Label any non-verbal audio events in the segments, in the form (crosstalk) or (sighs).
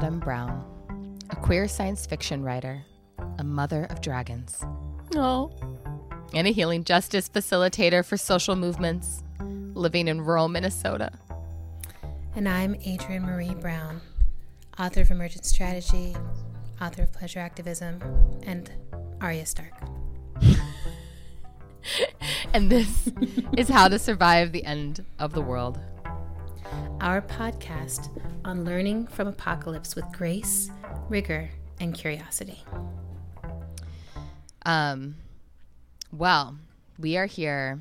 Autumn Brown, a queer science fiction writer, a mother of dragons. Oh. And a healing justice facilitator for social movements, living in rural Minnesota. And I'm Adrienne Maree Brown, author of Emergent Strategy, author of Pleasure Activism, and Arya Stark. (laughs) and this is How to Survive the End of the World. Our podcast on learning from apocalypse with grace, rigor, and curiosity. Um, well, we are here,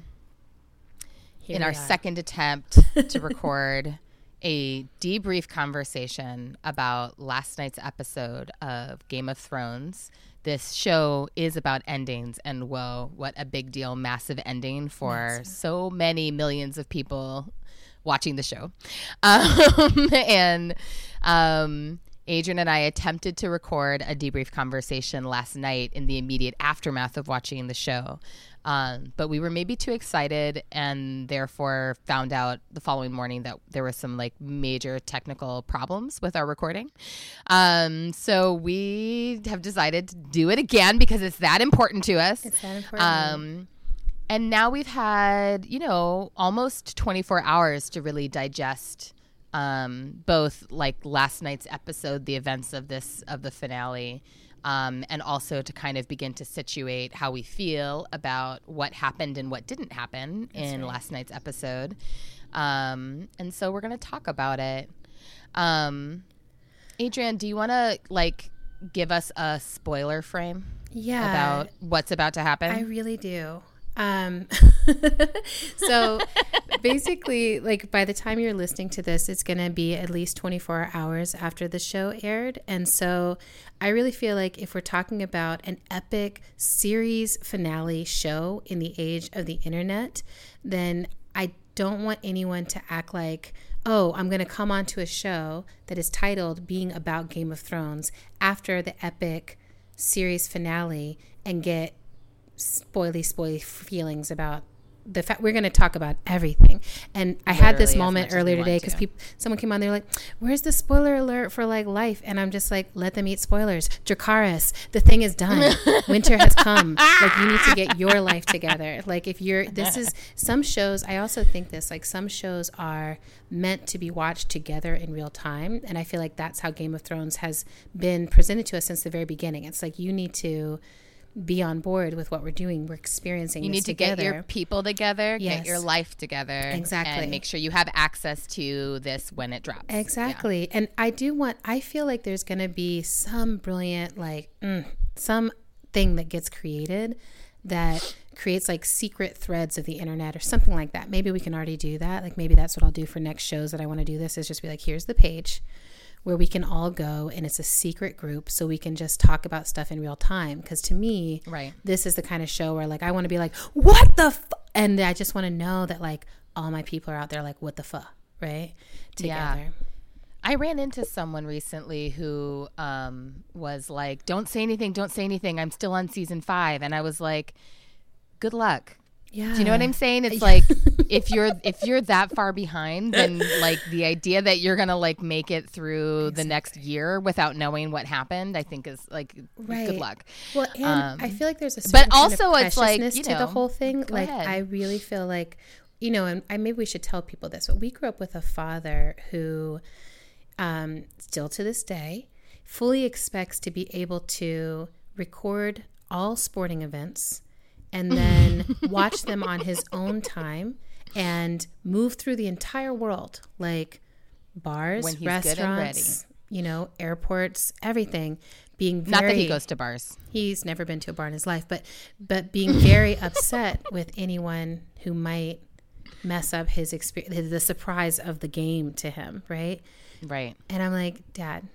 Here in our are. second attempt to (laughs) record a debrief conversation about last night's episode of Game of Thrones. This show is about endings, and whoa, what a big deal, massive ending for so many millions of people watching the show. Um, (laughs) and um, Adrienne and I attempted to record a debrief conversation last night in the immediate aftermath of watching the show. Um, but we were maybe too excited and therefore found out the following morning that there were some like major technical problems with our recording. Um, so we have decided to do it again because it's that important to us. It's that important. Um, and now we've had, you know, almost 24 hours to really digest um, both like last night's episode, the events of this, of the finale, um, and also to kind of begin to situate how we feel about what happened and what didn't happen in last night's episode. Um, and so we're going to talk about it. Um, Adrienne, do you want to like give us a spoiler frame yeah. about what's about to happen? I really do. Um, (laughs) so basically, like by the time you're listening to this, it's going to be at least 24 hours after the show aired. And so I really feel like if we're talking about an epic series finale show in the age of the internet, then I don't want anyone to act like, oh, I'm going to come onto a show that is titled Being About Game of Thrones after the epic series finale and get spoily spoily feelings about the fact we're going to talk about everything. And i had this moment much as we earlier today because people someone came on they're like where's the spoiler alert for like life? And i'm just like let them eat spoilers. Dracarys the thing is done. (laughs) Winter has come. Like you need to get your life together. Like if you're this is some shows i also think this like some shows are meant to be watched together in real time. And i feel like that's how game of thrones has been presented to us since the very beginning. It's like you need to be on board with what we're doing. We're experiencing. you need to together. get your people together, get your life together, Exactly. and make sure you have access to this when it drops. Exactly. And I do want, I feel like there's going to be some brilliant, like, mm, some thing that gets created that creates like secret threads of the internet or something like that. Maybe we can already do that. Like, maybe that's what I'll do for next shows that I want to do this is just be like, here's the page where we can all go and it's a secret group so we can just talk about stuff in real time. Because to me, Right. this is the kind of show where like I want to be like, what the, f-? and I just want to know that like all my people are out there like, what the fuck, right? Yeah. Together. I ran into someone recently who um, was like, "Don't say anything, don't say anything. I'm still on season five. and I was like, "Good luck." Yeah. Do you know what I'm saying? It's like (laughs) if you're if you're that far behind, then like the idea that you're gonna like make it through the next year without knowing what happened, I think is like Right. good luck. Well, and Um, I feel like there's a but certain kind of also it's like, you to the whole thing. Like ahead. I really feel like, you know, and I maybe we should tell people this, but we grew up with a father who, um, still to this day, fully expects to be able to record all sporting events and then watch them on his own time and move through the entire world like bars, When he's good and ready. restaurants, you know, airports, everything. Being very Not that he goes to bars. he's never been to a bar in his life, but but being very upset with anyone who might mess up his experience, the surprise of the game to him, right? Right. And I'm like, Dad.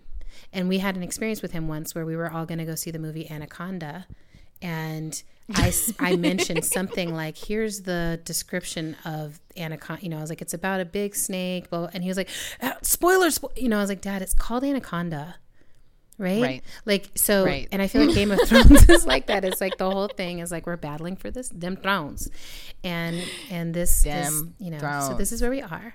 And we had an experience with him once where we were all going to go see the movie Anaconda, and (laughs) I, I mentioned (laughs) something like, "Here's the description of anaconda." You know, I was like, "It's about a big snake," blah, blah. and he was like, "Ah, "Spoilers!" spo-" You know, I was like, "Dad, it's called Anaconda." Right? Right. Like so, Right. and I feel like Game of (laughs) Thrones is like that. It's like the whole thing is like we're battling for this them thrones, and and this is you know so this is where we are.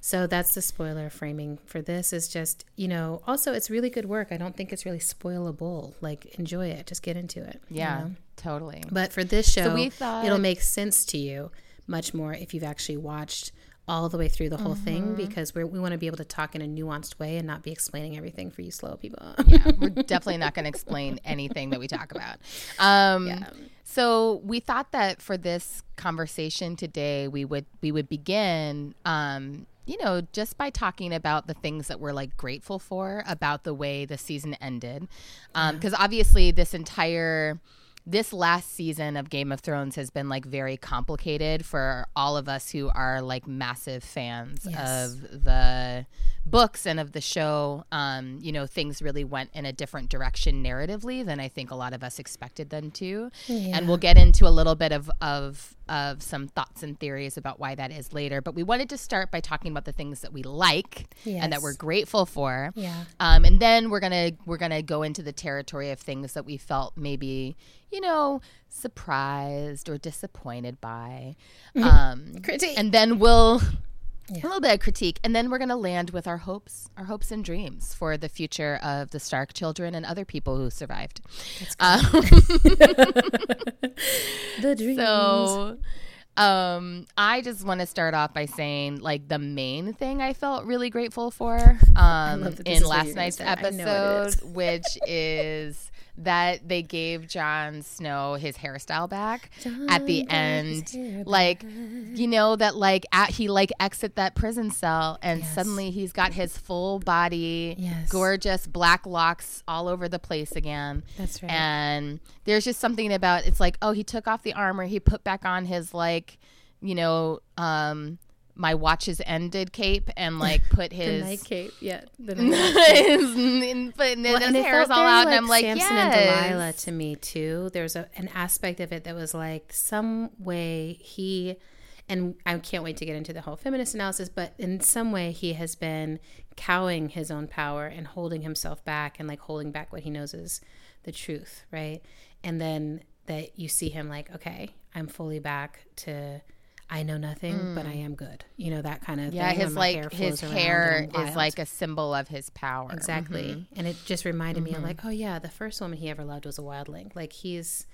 So that's the spoiler framing for this is just you know also it's really good work. I don't think it's really spoilable. Like enjoy it, just get into it. you Yeah, know? totally. But for this show, we thought- it'll make sense to you much more if you've actually watched all the way through the whole thing Mm-hmm. because we're, we want to be able to talk in a nuanced way and not be explaining everything for you slow people. yeah, we're (laughs) definitely not going to explain anything that we talk about. Um, So we thought that for this conversation today, we would we would begin, um, you know, just by talking about the things that we're like grateful for about the way the season ended, because obviously this entire this last season of Game of Thrones has been like very complicated for all of us who are like massive fans Yes. of the books and of the show. Um, you know, things really went in a different direction narratively than I think a lot of us expected them to. And we'll get into a little bit of of of some thoughts and theories about why that is later. But we wanted to start by talking about the things that we like and that we're grateful for. Yeah. Um, and then we're gonna we're gonna go into the territory of things that we felt maybe you know surprised or disappointed by. Um, Critique. and then we'll a little bit of critique, and then we're gonna land with our hopes, our hopes and dreams for the future of the Stark children and other people who survived. Um, (laughs) The dreams. so um i just want to start off by saying like the main thing i felt really grateful for (laughs) um love that this in last night's say. I know what it episode which is that they gave Jon Snow his hairstyle back at the end like you know that like at, he like exit that prison cell and Yes. suddenly he's got his full body Yes. gorgeous black locks all over the place again That's right. and there's just something about it's like oh he took off the armor he put back on his like you know um my watches ended cape and like (laughs) put the his night cape. Yeah. The (laughs) night cape. his, and put his Well, and it hair's felt all very out and I'm like Samson yes. and Delilah to me too. There's a, an aspect of it that was like some way he, and I can't wait to get into the whole feminist analysis, but in some way he has been cowing his own power and holding himself back and like holding back what he knows is the truth, right? And then that you see him like, okay, I'm fully back to. I know nothing, but I am good. You know that kind of Mm. yeah thing. his like hair his hair is like a symbol of his power Exactly. Mm-hmm. And it just reminded me of like, oh yeah, the first woman he ever loved was a wildling. Like he's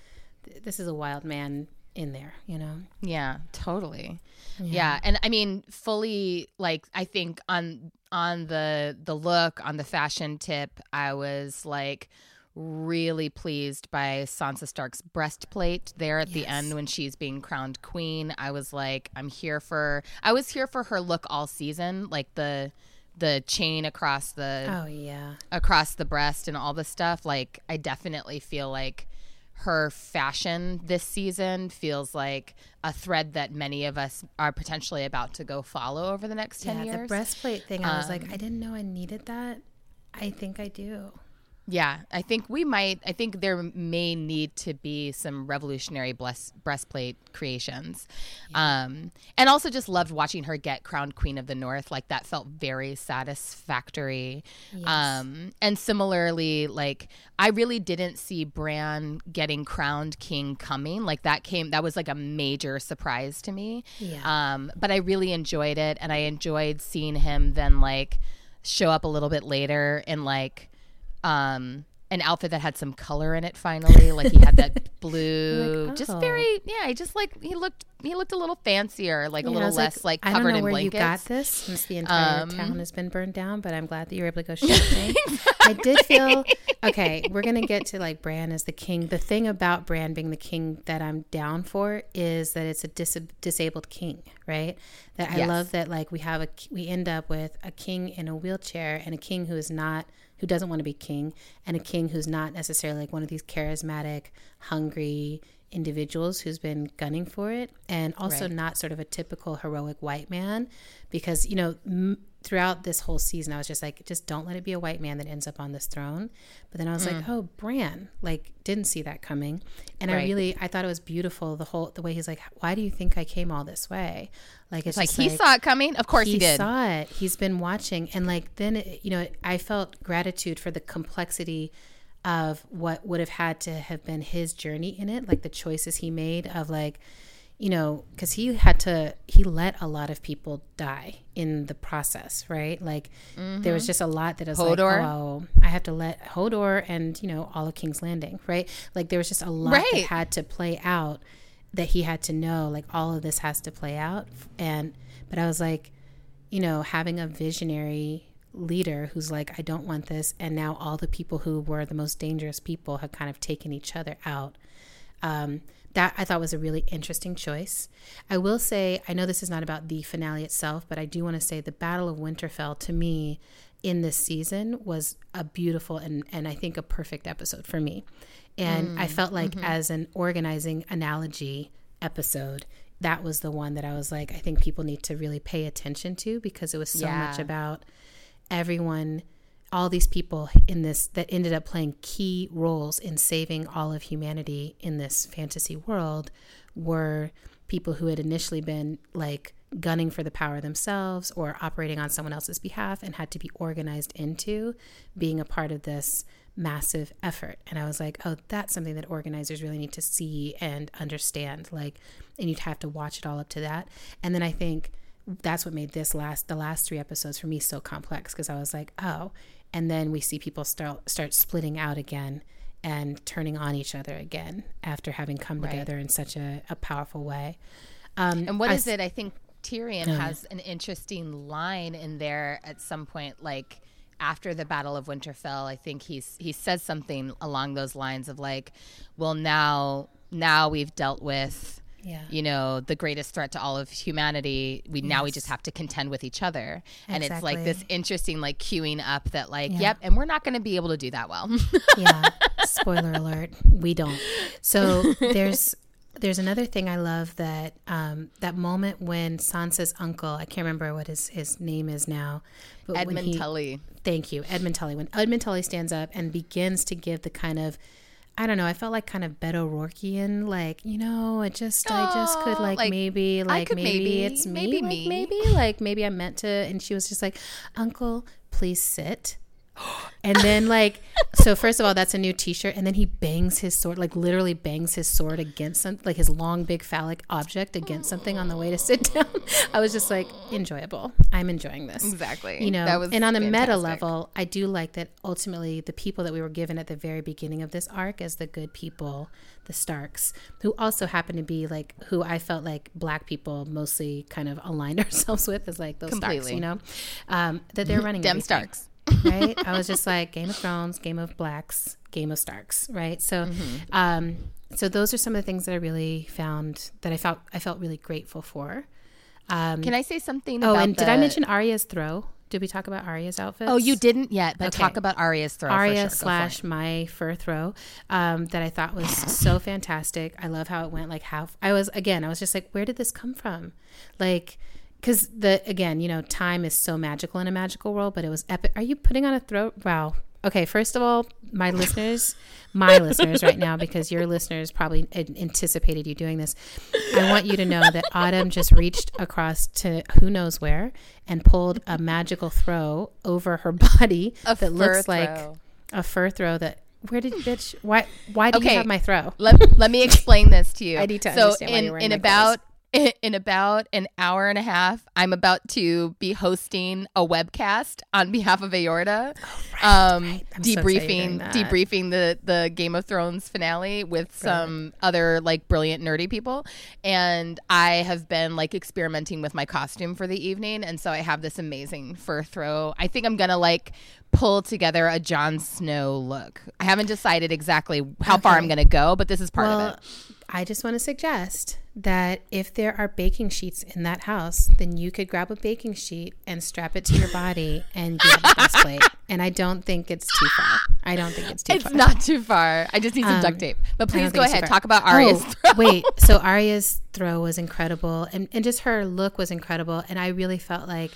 this is a wild man in there, you know. Yeah, totally. Yeah. and I mean, fully like I think on on the the look on the fashion tip, I was like really pleased by Sansa Stark's breastplate there at the end when she's being crowned queen. I was like, I'm here for I was here for her look all season, like the the chain across the Oh yeah. across the breast and all the stuff like i definitely feel like her fashion this season feels like a thread that many of us are potentially about to go follow over the next 10 Yeah, years Um, the breastplate thing I was like, I didn't know I needed that. I think I do. Yeah, I think we might. I think there may need to be some revolutionary bless, breastplate creations, um, and also just loved watching her get crowned Queen of the North. Like that felt very satisfactory. Um, and similarly, like I really didn't see Bran getting crowned king coming. Like that came. That was like a major surprise to me. Yeah. Um, but I really enjoyed it, and I enjoyed seeing him then like show up a little bit later and like um an outfit that had some color in it finally like he had that (laughs) blue Like, just oh. very yeah he just like he looked he looked a little fancier like a Yeah, I little less like, I don't know in where blankets you got this since the entire Um, town has been burned down, but I'm glad that you were able to go (laughs) shopping. I did feel okay. We're gonna get to like Bran as the king. The thing about Bran being the king that I'm down for is that it's a dis- disabled king, right? That I Yes. love that like we have a we end up with a king in a wheelchair and a king who is not who doesn't want to be king and a king who's not necessarily like one of these charismatic, hungry individuals who's been gunning for it and also Right. not sort of a typical heroic white man because you know m- throughout this whole season, I was just like, just don't let it be a white man that ends up on this throne. But then I was mm. like, oh, Bran, like, didn't see that coming, and right. I really, I thought it was beautiful the whole the way he's like, why do you think I came all this way? Like, it's, it's like he like, saw it coming. Of course, he, he did. Saw it. He's been watching, and like then, you know, I felt gratitude for the complexity of what would have had to have been his journey in it, like the choices he made of like you know, because he had to, he let a lot of people die in the process, right? Like mm-hmm. there was mm-hmm. just a lot that was like, oh, I have to let Hodor and, you know, all of King's Landing, right? Like there was just a lot right. that had to play out that he had to know, like all of this has to play out. And, but I was like, you know, having a visionary leader who's like, I don't want this. And now all the people who were the most dangerous people have kind of taken each other out. Um, that I thought was a really interesting choice. I will say, I know this is not about the finale itself, but I do want to say the Battle of Winterfell to me in this season was a beautiful and, and I think a perfect episode for me. And mm, I felt like, mm-hmm. as an organizing analogy episode, that was the one that I was like, I think people need to really pay attention to because it was so yeah. much about everyone all these people in this that ended up playing key roles in saving all of humanity in this fantasy world were people who had initially been like gunning for the power themselves or operating on someone else's behalf and had to be organized into being a part of this massive effort. And I was like, oh, that's something that organizers really need to see and understand. Like, and you'd have to watch it all up to that. And then I think that's what made this last, the last three episodes for me so complex because I was like, oh, and then we see people start start splitting out again and turning on each other again after having come right. together in such a, a powerful way. Um, and what I, is it? I think Tyrion uh, has an interesting line in there at some point, like after the Battle of Winterfell. I think he's he says something along those lines of like, "Well, now now we've dealt with." Yeah. you know, the greatest threat to all of humanity. We yes. now we just have to contend with each other. Exactly. And it's like this interesting like queuing up that like, yeah. yep, and we're not going to be able to do that well. (laughs) yeah. Spoiler alert, we don't. So (laughs) there's there's another thing I love that um, that moment when Sansa's uncle, I can't remember what his, his name is now, but Edmund he, Tully. Thank you, Edmund Tully. When Edmund Tully stands up and begins to give the kind of I don't know. I felt like kind of Beto O'Rourkean, like you know, I just, oh, I just could oh, like, like maybe, like maybe, maybe, it's me, maybe like, me, maybe, like maybe I meant to. And she was just like, Uncle, please sit and then like so first of all that's a new t-shirt and then he bangs his sword like literally bangs his sword against some like his long big phallic object against something on the way to sit (laughs) down. I was just like enjoyable. I'm enjoying this. Exactly. You know that was and on a meta level i do like that ultimately the people that we were given at the very beginning of this arc as the good people the starks who also happen to be like who i felt like black people mostly kind of aligned (laughs) ourselves with as like those Completely. starks you know? Um, that they're running dem starks right? I was just like Game of Thrones, Game of Blacks, Game of Starks, right? So, mm-hmm. um, so those are some of the things that I really found that I felt I felt really grateful for. Um, Can I say something? Oh, and the... did I mention Arya's throw? Did we talk about Arya's outfit? Oh, you didn't yet, but okay. talk about Arya's throw. Arya sure. slash my fur throw um, that I thought was so fantastic. I love how it went. Like how I was again, I was just like, where did this come from? Like because the again, you know, time is so magical in a magical world, but it was epic. Are you putting on a throat? Wow. Okay, first of all, my listeners, my (laughs) listeners right now, because your listeners probably anticipated you doing this. I want you to know that Autumn just reached across to who knows where and pulled a magical throw over her body a that looks throw. like a fur throw that where did bitch why why do okay. you have my throw? Let, let me explain this to you. I need to so in, in about clothes (laughs) in about an hour and a half, I'm about to be hosting a webcast on behalf of Aorta, oh, right, um, right. debriefing so debriefing the the Game of Thrones finale with some other like brilliant nerdy people, and I have been like experimenting with my costume for the evening, and so I have this amazing fur throw. I think I'm gonna like pull together a Jon Snow look. I haven't decided exactly how okay. far I'm gonna go, but this is part well, of it. I just want to suggest that if there are baking sheets in that house, then you could grab a baking sheet and strap it to your body and get a (laughs) plate. And I don't think it's too far. I don't think it's too it's far. It's not too far. I just need some um, duct tape. But please go ahead. Talk about Arya's oh, throw. (laughs) Wait. So Arya's throw was incredible. And, and just her look was incredible. And I really felt like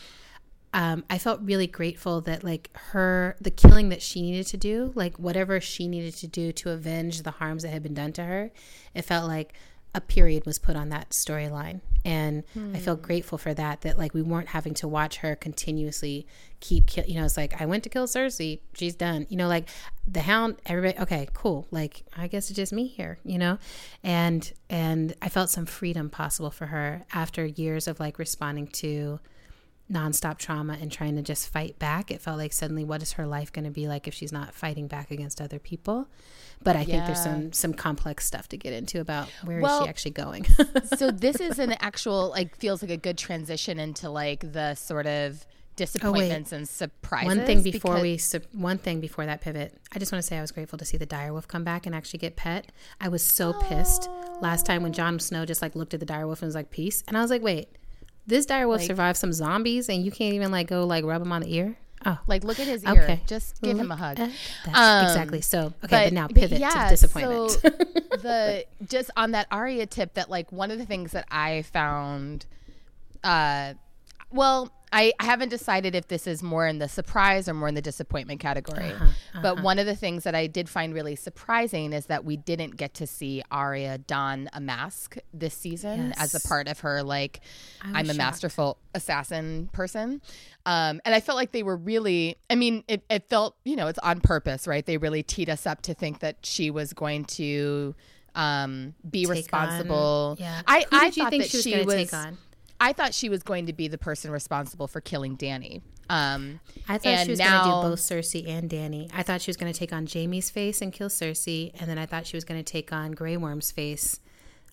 um, I felt really grateful that like her the killing that she needed to do, like whatever she needed to do to avenge the harms that had been done to her, it felt like a period was put on that storyline. And hmm. i feel grateful for that that like we weren't having to watch her continuously keep kill you know it's like i went to kill cersei. She's done. You know like the hound everybody okay cool. Like i guess it's just me here you know? And and i felt some freedom possible for her after years of like responding to nonstop trauma and trying to just fight back. It felt like suddenly, what is her life going to be like if she's not fighting back against other people? But I yeah. think there's some some complex stuff to get into about where well, is she actually going. (laughs) so this is an actual like feels like a good transition into like the sort of oh, disappointments oh, and surprises. One thing before we, one thing before that pivot, I just want to say I was grateful to see the direwolf come back and actually get pet. I was so oh. pissed last time when Jon Snow just like looked at the direwolf and was like, "Peace," and I was like, "Wait, this dire will like, survive some zombies, and you can't even like go like rub him on the ear. Oh, like look at his ear. Okay. Just give him a hug. Um, exactly. So okay, but, but now pivot yeah, to disappointment. So (laughs) the just on that Arya tip, that like one of the things that I found, uh, well, I, I haven't decided if this is more in the surprise or more in the disappointment category. Uh-huh, uh-huh. But one of the things that I did find really surprising is that we didn't get to see Arya don a mask this season yes. as a part of her like I'm a masterful assassin person. Um, and I felt like they were really, I mean, it, it felt, you know, it's on purpose, right? They really teed us up to think that she was going to um, be take responsible. On, yeah. I, Who I thought that she was, take on? I thought she was going to be the person responsible for killing Dany. Um, I thought she was now, going to do both Cersei and Dany. I thought she was going to take on Jaime's face and kill Cersei, and then I thought she was going to take on Grey Worm's face.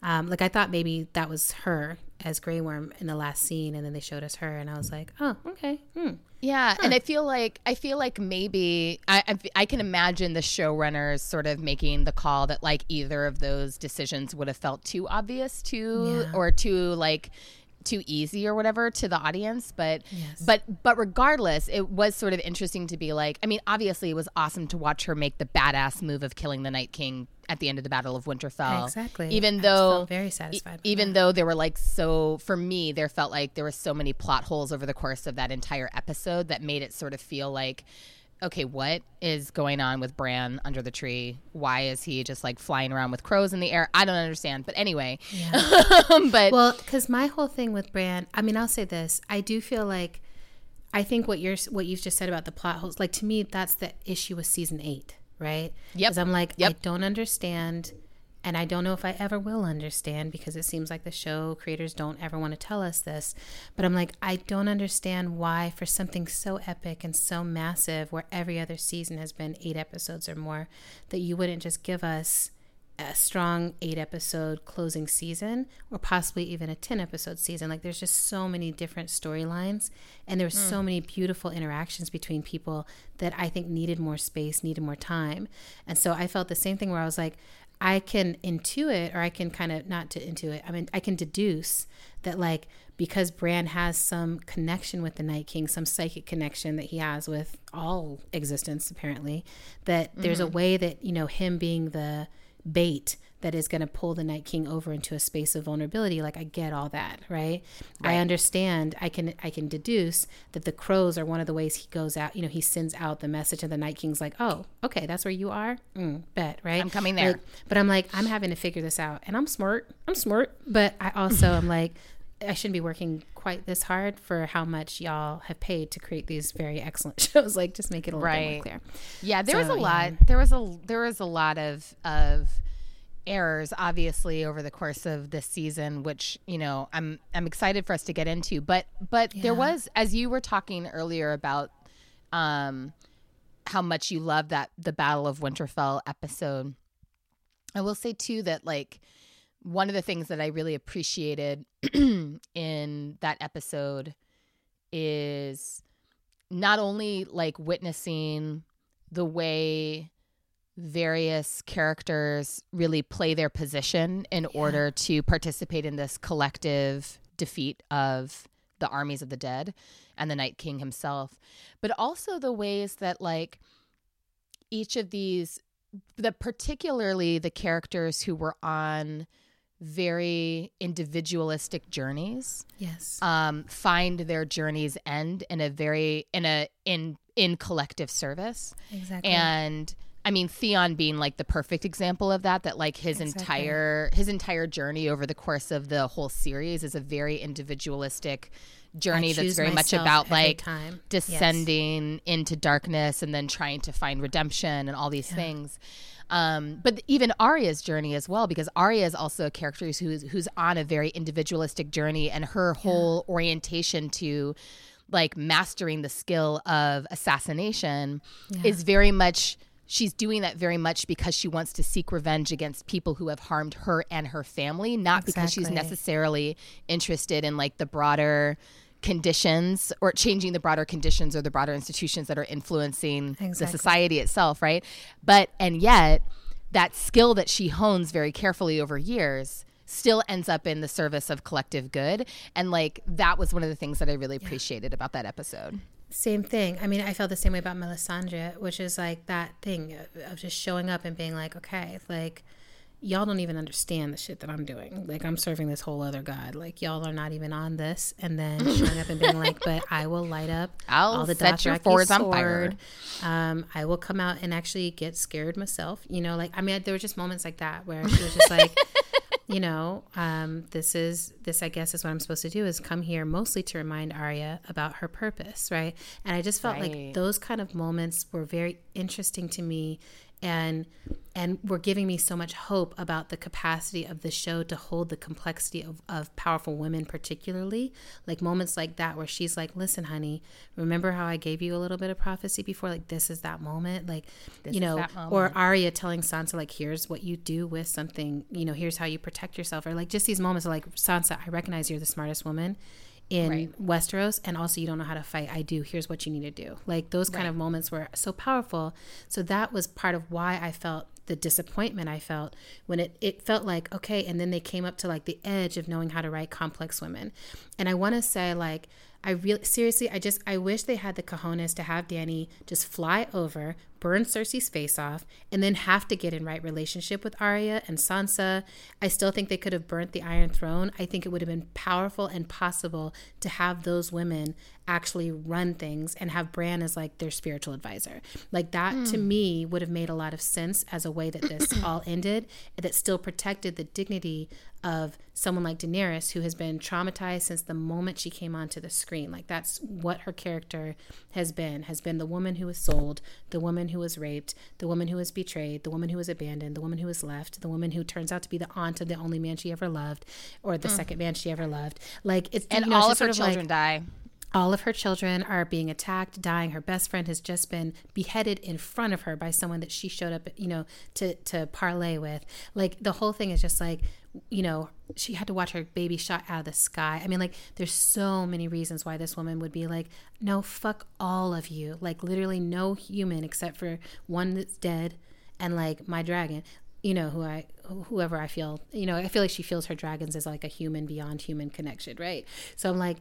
Um, like I thought maybe that was her as Grey Worm in the last scene, and then they showed us her, and I was like, oh, okay. Hmm. Yeah, huh. and I feel like I feel like maybe I, I, I can imagine the showrunners sort of making the call that like either of those decisions would have felt too obvious to yeah. or too like too easy or whatever to the audience but yes. but but regardless it was sort of interesting to be like i mean obviously it was awesome to watch her make the badass move of killing the night king at the end of the battle of winterfell exactly even though very satisfied even that. though there were like so for me there felt like there were so many plot holes over the course of that entire episode that made it sort of feel like okay, what is going on with Bran under the tree? Why is he just like flying around with crows in the air? I don't understand. But anyway, yeah. (laughs) Um, but well, because my whole thing with Bran, I mean, I'll say this: I do feel like I think what you're what you've just said about the plot holes, like to me, that's the issue with season eight, right? Yep. Because I'm like, yep. I don't understand and I don't know if I ever will understand because it seems like the show creators don't ever want to tell us this. But I'm like, I don't understand why, for something so epic and so massive, where every other season has been eight episodes or more, that you wouldn't just give us a strong eight episode closing season or possibly even a 10 episode season. Like, there's just so many different storylines and there's mm. so many beautiful interactions between people that I think needed more space, needed more time. And so I felt the same thing where I was like, I can intuit or I can kind of not to intuit. I mean, I can deduce that like because Bran has some connection with the Night King, some psychic connection that he has with all existence apparently, that mm-hmm. there's a mm-hmm. way that, you know, him being the bait that is going to pull the Night King over into a space of vulnerability. Like I get all that, right? right? I understand. I can I can deduce that the crows are one of the ways he goes out. You know, he sends out the message, and the Night King's like, "Oh, okay, that's where you are. Mm, bet, right? I'm coming there." Like, but I'm like, I'm having to figure this out, and I'm smart. I'm smart, but I also am like. I shouldn't be working quite this hard for how much y'all have paid to create these very excellent (laughs) shows. Like, just make it a little right. bit more clear. Yeah, there so, was a lot. There was a there was a lot of of errors obviously over the course of this season which you know i'm i'm excited for us to get into but but yeah. there was as you were talking earlier about um how much you love that the battle of winterfell episode i will say too that like one of the things that i really appreciated (clears throat) in that episode is not only like witnessing the way various characters really play their position in yeah. order to participate in this collective defeat of the armies of the dead and the Night King himself, but also the ways that like each of these the particularly the characters who were on very individualistic journeys Yes. um, find their journeys end in a very in a in in collective service exactly. and i mean theon being like the perfect example of that that like his Exactly. entire his entire journey over the course of the whole series is a very individualistic journey that's very much about like time. Yes. descending into darkness and then trying to find redemption and all these things um, but even Arya's journey as well, because Arya is also a character who's who's on a very individualistic journey, and her whole orientation to like mastering the skill of assassination is very much she's doing that very much because she wants to seek revenge against people who have harmed her and her family not because she's necessarily interested in like the broader conditions or changing the broader conditions or the broader institutions that are influencing the society itself right? But and yet that skill that she hones very carefully over years still ends up in the service of collective good. And like that was one of the things that i really appreciated about that episode Same thing. I mean, I felt the same way about Melisandre, which is like that thing of, just showing up and being like, okay, like y'all don't even understand the shit that I'm doing. Like I'm serving this whole other god. Like y'all are not even on this, and then (laughs) showing up and being like, but I will light up I'll all the set your fours on fire. Um, I will come out and actually get scared myself. You know, like I mean, there were just moments like that where she was just like. (laughs) you know, um, this is this. I guess is what I'm supposed to do is come here mostly to remind Arya about her purpose, right? And I just felt Right. like those kind of moments were very interesting to me, and and were giving me so much hope about the capacity of the show to hold the complexity of, of powerful women, particularly like moments like that where she's like, "Listen, honey, remember how I gave you a little bit of prophecy before? Like this is that moment, like you know, or. Arya telling Sansa like, "Here's what you do with something. You know, here's how you protect yourself." Or like just these moments of like, Sansa, I recognize you're the smartest woman in Right. Westeros, and also you don't know how to fight. I do. Here's what you need to do. Like those kind of moments were so powerful. So that was part of why I felt the disappointment I felt when it it felt like okay, and then they came up to like the edge of knowing how to write complex women, and I want to say like. I really seriously, I just I wish they had the cojones to have Dany just fly over, burn Cersei's face off, and then have to get in right relationship with Arya and Sansa. I still think they could have burnt the Iron Throne. I think it would have been powerful and possible to have those women actually run things and have Bran as like their spiritual advisor. Like that to hmm. me would have made a lot of sense as a way that this (clears throat) all ended that still protected the dignity of someone like Daenerys who has been traumatized since the moment she came onto the screen. Like that's what her character has been. Has been the woman who was sold, the woman who was raped, the woman who was betrayed, the woman who was abandoned, the woman who was left, the woman who turns out to be the aunt of the only man she ever loved or the mm. second man she ever loved. Like it's and you know, all it's of her sort like- children die all of her children are being attacked, dying. Her best friend has just been beheaded in front of her by someone that she showed up, you know, to to parlay with. Like the whole thing is just like, you know, she had to watch her baby shot out of the sky. I mean, like there's so many reasons why this woman would be like, no, fuck all of you. Like literally no human except for one that's dead and like my dragon you know who i whoever i feel you know i feel like she feels her dragons as like a human beyond human connection right so i'm like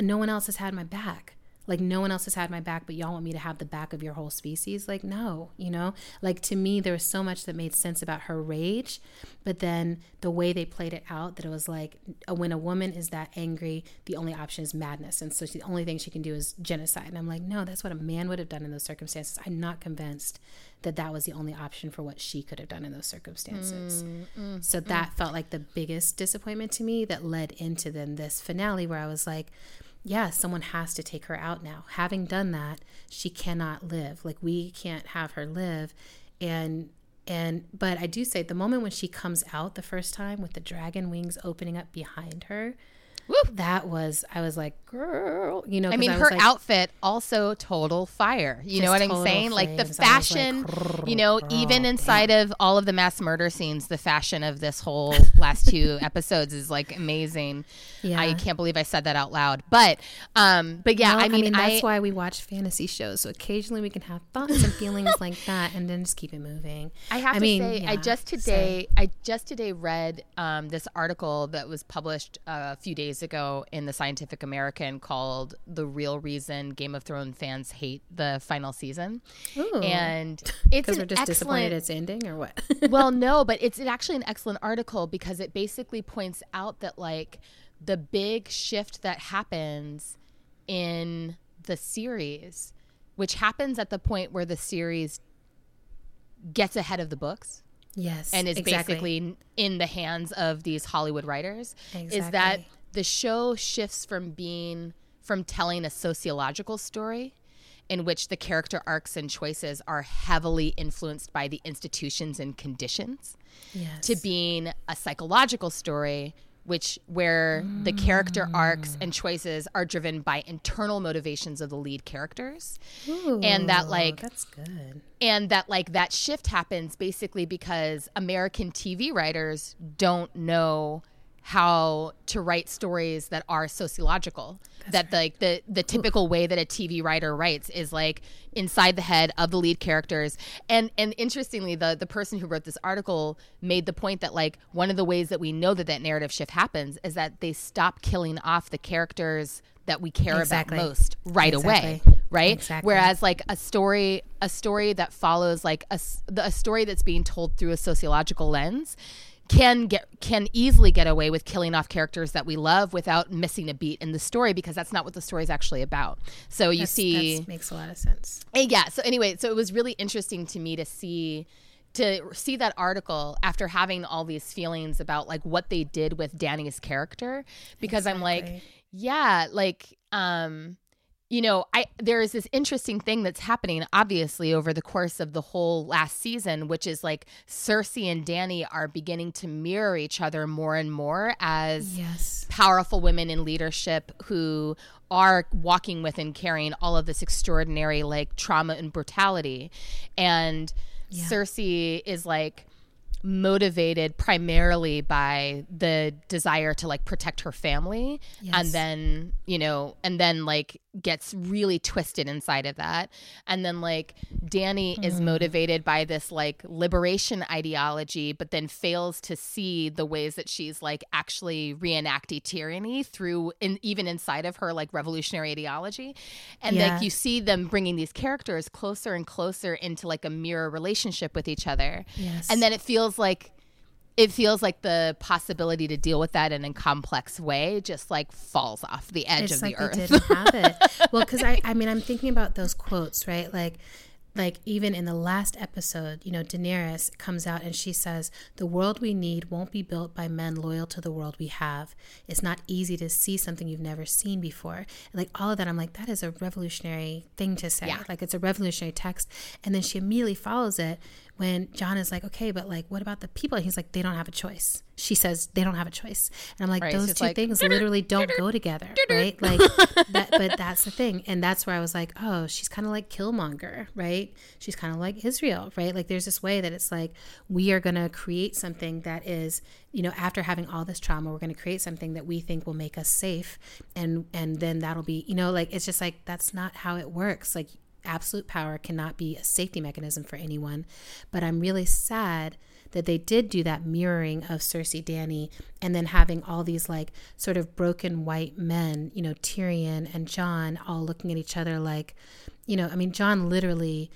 no one else has had my back like no one else has had my back but y'all want me to have the back of your whole species? Like no you know? Like to me there was so much that made sense about her rage but then the way they played it out that it was like when a woman is that angry the only option is madness. And so the only thing she can do is genocide. And i'm like no that's what a man would have done in those circumstances. I'm not convinced that that was the only option for what she could have done in those circumstances. Mm, mm, so mm, that felt like the biggest disappointment to me that led into then this finale where i was like yeah, someone has to take her out now. Having done that, she cannot live. Like we can't have her live. And and but I do say the moment when she comes out the first time with the dragon wings opening up behind her, that was I was like, girl, you know. I mean, was her like, outfit also total fire. You know what I'm saying? Like the flames. I was like, fashion, you know, even inside of all of the mass murder scenes, the fashion of this whole (laughs) last two episodes is like amazing. Yeah. I can't believe I said that out loud. But, um, but yeah, Well, I mean, that's I, why we watch fantasy shows. So occasionally we can have thoughts and feelings (laughs) like that, and then just keep it moving. I have I to mean, say, I yeah, just so- today, I just today read um, this article that was published uh, a few days days ago in the Scientific American called "The Real Reason Game of Thrones Fans Hate the Final Season," Ooh. and (laughs) it's because an we're just disappointed it's ending or what? (laughs) well, (laughs) no, but it's actually an excellent article because it basically points out that like the big shift that happens in the series, which happens at the point where the series gets ahead of the books yes, and is exactly. basically in the hands of these Hollywood writers is that Exactly. The show shifts from being from telling a sociological story in which the character arcs and choices are heavily influenced by the institutions and conditions yes. to being a psychological story which where the character arcs and mm. choices are driven by internal motivations of the lead characters and that, like, that's good. and that like that shift happens basically because American TV writers don't know how to write stories that are sociological. That like the the typical way that a TV writer writes is like inside the head of the lead characters. And and interestingly the the person who wrote this article made the point that like one of the ways that we know that that narrative shift happens is that they stop killing off the characters that we care Exactly. about most right away right? Exactly. whereas like a story a story that follows like a, a story that's being told through a sociological lens can get can easily get away with killing off characters that we love without missing a beat in the story because that's not what the story is actually about. So you That's- see that's- makes a lot of sense. yeah. So anyway so it was really interesting to me to see to see that article after having all these feelings about like what they did with Dany's character because I'm like yeah like um you know I there is this interesting thing that's happening obviously over the course of the whole last season which is like Cersei and Dany are beginning to mirror each other more and more as Yes. powerful women in leadership who are walking with and carrying all of this extraordinary like trauma and brutality and cersei is like motivated primarily by the desire to like protect her family Yes. and then you know and then like gets really twisted inside of that and then like dany is hmm. motivated by this like liberation ideology but then fails to see the ways that she's like actually reenacting tyranny through in even inside of her like revolutionary ideology and Yeah. like you see them bringing these characters closer and closer into like a mirror relationship with each other Yes. and then it feels like it feels like the possibility to deal with that in a complex way just like falls off the edge it's of like the earth didn't have it. (laughs) Well, because I, I mean, I'm thinking about those quotes, right? Like, like even in the last episode, you know, Daenerys comes out and she says, "The world we need won't be built by men loyal to the world we have. It's not easy to see something you've never seen before." And like all of that, I'm like, that is a revolutionary thing to say. Yeah. Like it's a revolutionary text, and then she immediately follows it when Jon is like, "Okay, but like, what about the people?" And he's like, "They don't have a choice." She says, "They don't have a choice," and I'm like, Right, "Those two like, things literally don't go together, right?" (laughs) Like, that, but that's the thing, and that's where I was like, "Oh, she's kind of like Killmonger, right? She's kind of like Israel, right? Like, there's this way that it's like we are going to create something that is, you know, after having all this trauma, we're going to create something that we think will make us safe, and and then that'll be, you know, like it's just like that's not how it works, like." Absolute power cannot be a safety mechanism for anyone. But I'm really sad that they did do that mirroring of Cersei Dany and then having all these like sort of broken white men, you know, Tyrion and Jon all looking at each other like, you know, I mean, Jon literally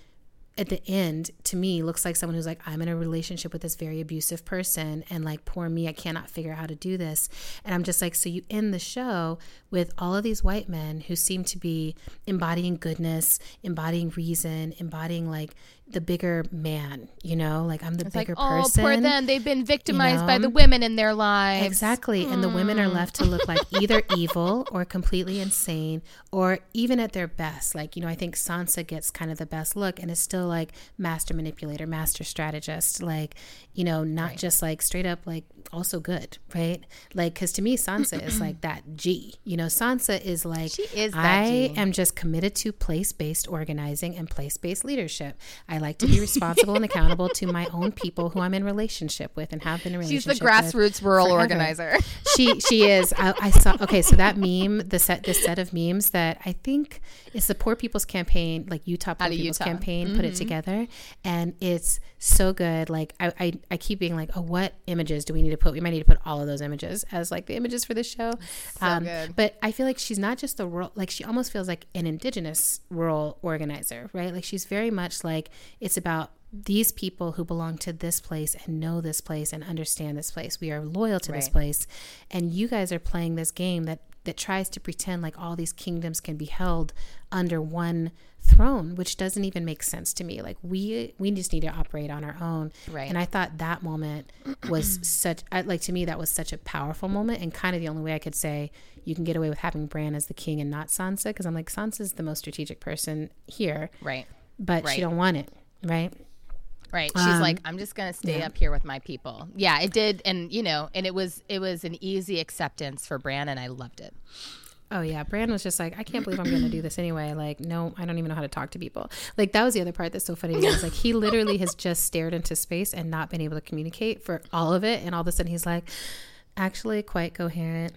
at the end to me looks like someone who's like i'm in a relationship with this very abusive person and like poor me i cannot figure out how to do this. And i'm just like so you end the show with all of these white men who seem to be embodying goodness embodying reason embodying like the bigger man you know like i'm the it's like bigger oh person poor them they've been victimized by know? the women in their lives Exactly. And the women are left to look like either (laughs) evil or completely insane or even at their best. Like, you know, I think Sansa gets kind of the best look and is still like master manipulator, master strategist, like, you know, not just like straight up like also good, right? Like, because to me, Sansa is like (clears throat) that G. You know, Sansa is like, She is I am just committed to place based organizing and place based leadership. I like to be responsible and accountable to my own people who I'm in relationship with and have been in she's relationship the grassroots rural forever. organizer she she is. I, I saw. Okay, so that meme, the set, this set of memes that I think is the Poor People's Campaign, like Utah Poor People's Utah. Campaign, put it together, and it's so good. Like I, I, I keep being like, oh, what images do we need to put? We might need to put all of those images as like the images for the show. Um, good. But I feel like she's not just the rural, like she almost feels like an indigenous rural organizer, right? Like she's very much like it's about these people who belong to this place and know this place and understand this place. We are loyal to this place. And you guys are playing this game that that tries to pretend like all these kingdoms can be held under one throne, which doesn't even make sense to me. Like we we just need to operate on our own. Right. And I thought that moment was (clears throat) such I, like to me that was such a powerful moment and kind of the only way I could say you can get away with having Bran as the king and not Sansa because I'm like Sansa's the most strategic person here, Right. but Right. she don't want it, right? Right. She's Um, like, I'm just gonna stay up here with my people. Yeah, it did, and you know, and it was it was an easy acceptance for Bran, and I loved it. Oh yeah, Bran was just like, I can't believe I'm going to do this anyway. Like, no, I don't even know how to talk to people. Like that was the other part that's so funny. It's like he literally has just stared into space and not been able to communicate for all of it, and all of a sudden he's like, actually quite coherent,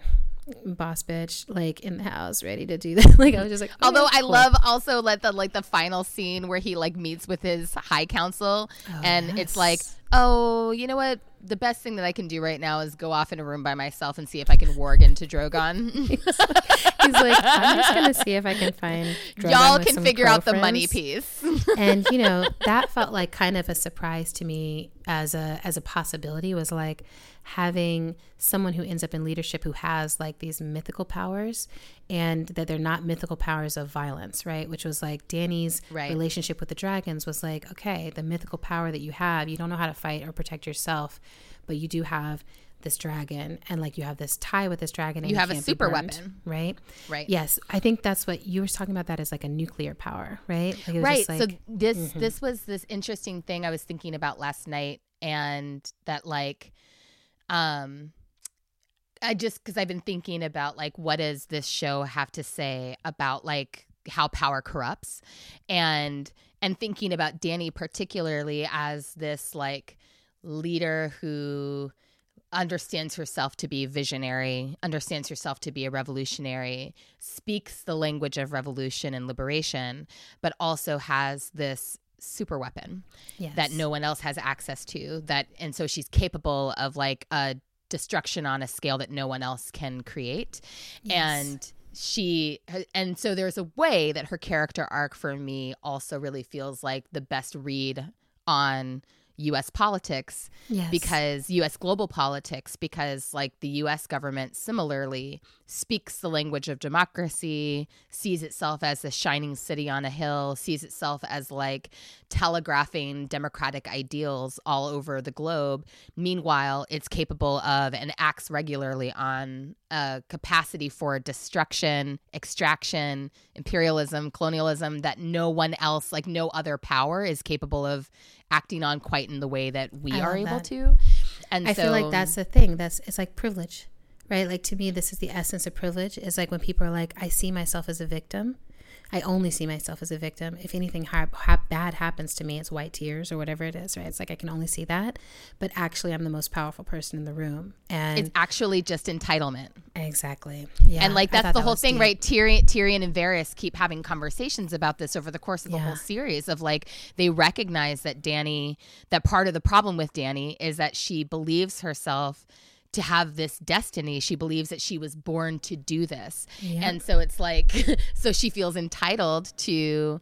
boss bitch, like in the house, ready to do that. (laughs) like I was just like, okay, Although I cool. love also like the like the final scene where he like meets with his high council, and it's like, oh, you know what? The best thing that I can do right now is go off in a room by myself and see if I can warg into Drogon. (laughs) (laughs) he's like, I'm just gonna see if I can find Drogon Y'all can figure out the money piece. (laughs) and you know that felt like kind of a surprise to me as a as a possibility was like having someone who ends up in leadership who has like these mythical powers and that they're not mythical powers of violence right which was like dany's Right. relationship with the dragons was like okay the mythical power that you have you don't know how to fight or protect yourself but you do have this dragon and like you have this tie with this dragon and You have a super burned, weapon. right? Right. yes. I think that's what you were talking about that is like a nuclear power right? Like right. just so like- this this was this interesting thing i was thinking about last night and that like um i just because i've been thinking about like what does this show have to say about like how power corrupts? And and thinking about dany particularly as this like leader who understands herself to be visionary, understands herself to be a revolutionary, speaks the language of revolution and liberation, but also has this super weapon yes. that no one else has access to that and so she's capable of like a destruction on a scale that no one else can create and she and so there's a way that her character arc for me also really feels like the best read on US politics Yes. because US global politics because like the US government similarly speaks the language of democracy, sees itself as the shining city on a hill, sees itself as like telegraphing democratic ideals all over the globe. Meanwhile, it's capable of and acts regularly on a capacity for destruction, extraction, imperialism, colonialism that no one else, like no other power, is capable of acting on quite in the way that we I are able that. to. And I so, feel like that's the thing. That's it's like privilege, right? Like to me, this is the essence of privilege. Is like when people are like, I see myself as a victim. I only see myself as a victim. If anything ha- ha- bad happens to me, it's white tears or whatever it is, right? It's like I can only see that, but actually, I'm the most powerful person in the room, and it's actually just entitlement. exactly, yeah. and like that's the that whole thing, deep. right? Tyrion, Tyrion and Varys keep having conversations about this over the course of the Yeah. whole series. Of like they recognize that Dany, that part of the problem with Dany is that she believes herself to have this destiny. She believes that she was born to do this, Yeah. and so it's like (laughs) so she feels entitled to.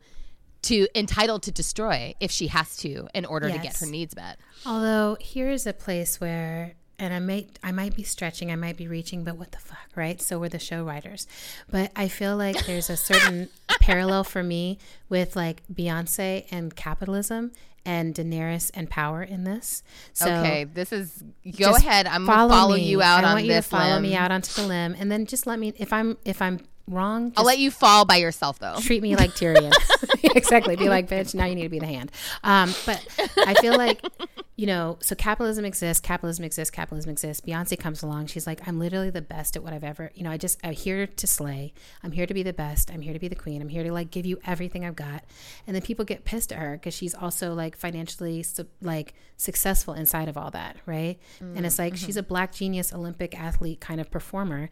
To entitled to destroy if she has to in order to get her needs met. Although here is a place where, and I might, I might be stretching, I might be reaching, but what the fuck, right? So we're the show writers, but I feel like there's a certain (laughs) parallel for me with like Beyonce and capitalism and Daenerys and power in this. So okay, this is go ahead. I'm gonna follow me. you out I on want you this. to follow limb. me out onto the limb, and then just let me. If I'm if I'm wrong, just I'll let you fall by yourself though. treat me like Tyrion. (laughs) (laughs) exactly. Be like, bitch, now you need to be the hand. Um, but I feel like, you know, so capitalism exists, capitalism exists, capitalism exists. Beyonce comes along. She's like, I'm literally the best at what I've ever, you know, I just, I'm here to slay. I'm here to be the best. I'm here to be the queen. I'm here to like give you everything I've got. And then people get pissed at her because she's also like financially, like successful inside of all that. Right. And it's like, she's a black genius Olympic athlete kind of performer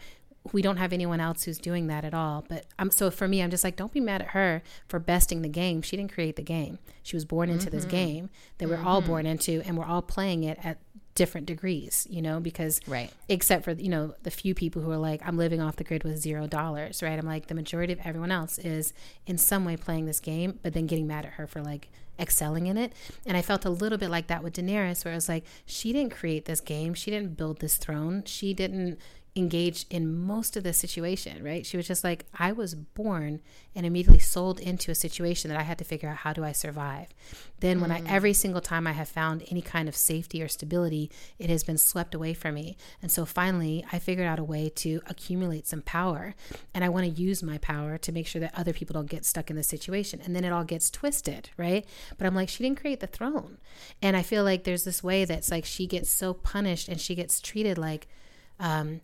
we don't have anyone else who's doing that at all. But I'm so for me, I'm just like, don't be mad at her for besting the game. She didn't create the game. She was born into mm-hmm. this game that we're mm-hmm. all born into, and we're all playing it at different degrees, you know, because right. except for, you know, the few people who are like, I'm living off the grid with zero dollars, right? I'm like, the majority of everyone else is in some way playing this game, but then getting mad at her for like excelling in it. And I felt a little bit like that with Daenerys, where it was like, she didn't create this game, she didn't build this throne, she didn't engaged in most of the situation, right? She was just like, I was born and immediately sold into a situation that I had to figure out how do I survive. Then, mm. when I mm. every single time I have found any kind of safety or stability, it has been swept away from me. And so finally, I figured out a way to accumulate some power. And I want to use my power to make sure that other people don't get stuck in the situation. And then it all gets twisted, right? But I'm like, she didn't create the throne. And I feel like there's this way that's like she gets so punished and she gets treated like, um,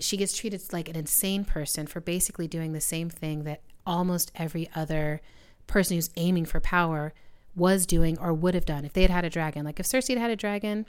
she gets treated like an insane person for basically doing the same thing that almost every other person who's aiming for power was doing or would have done if they had had a dragon. Like if Cersei had had a dragon,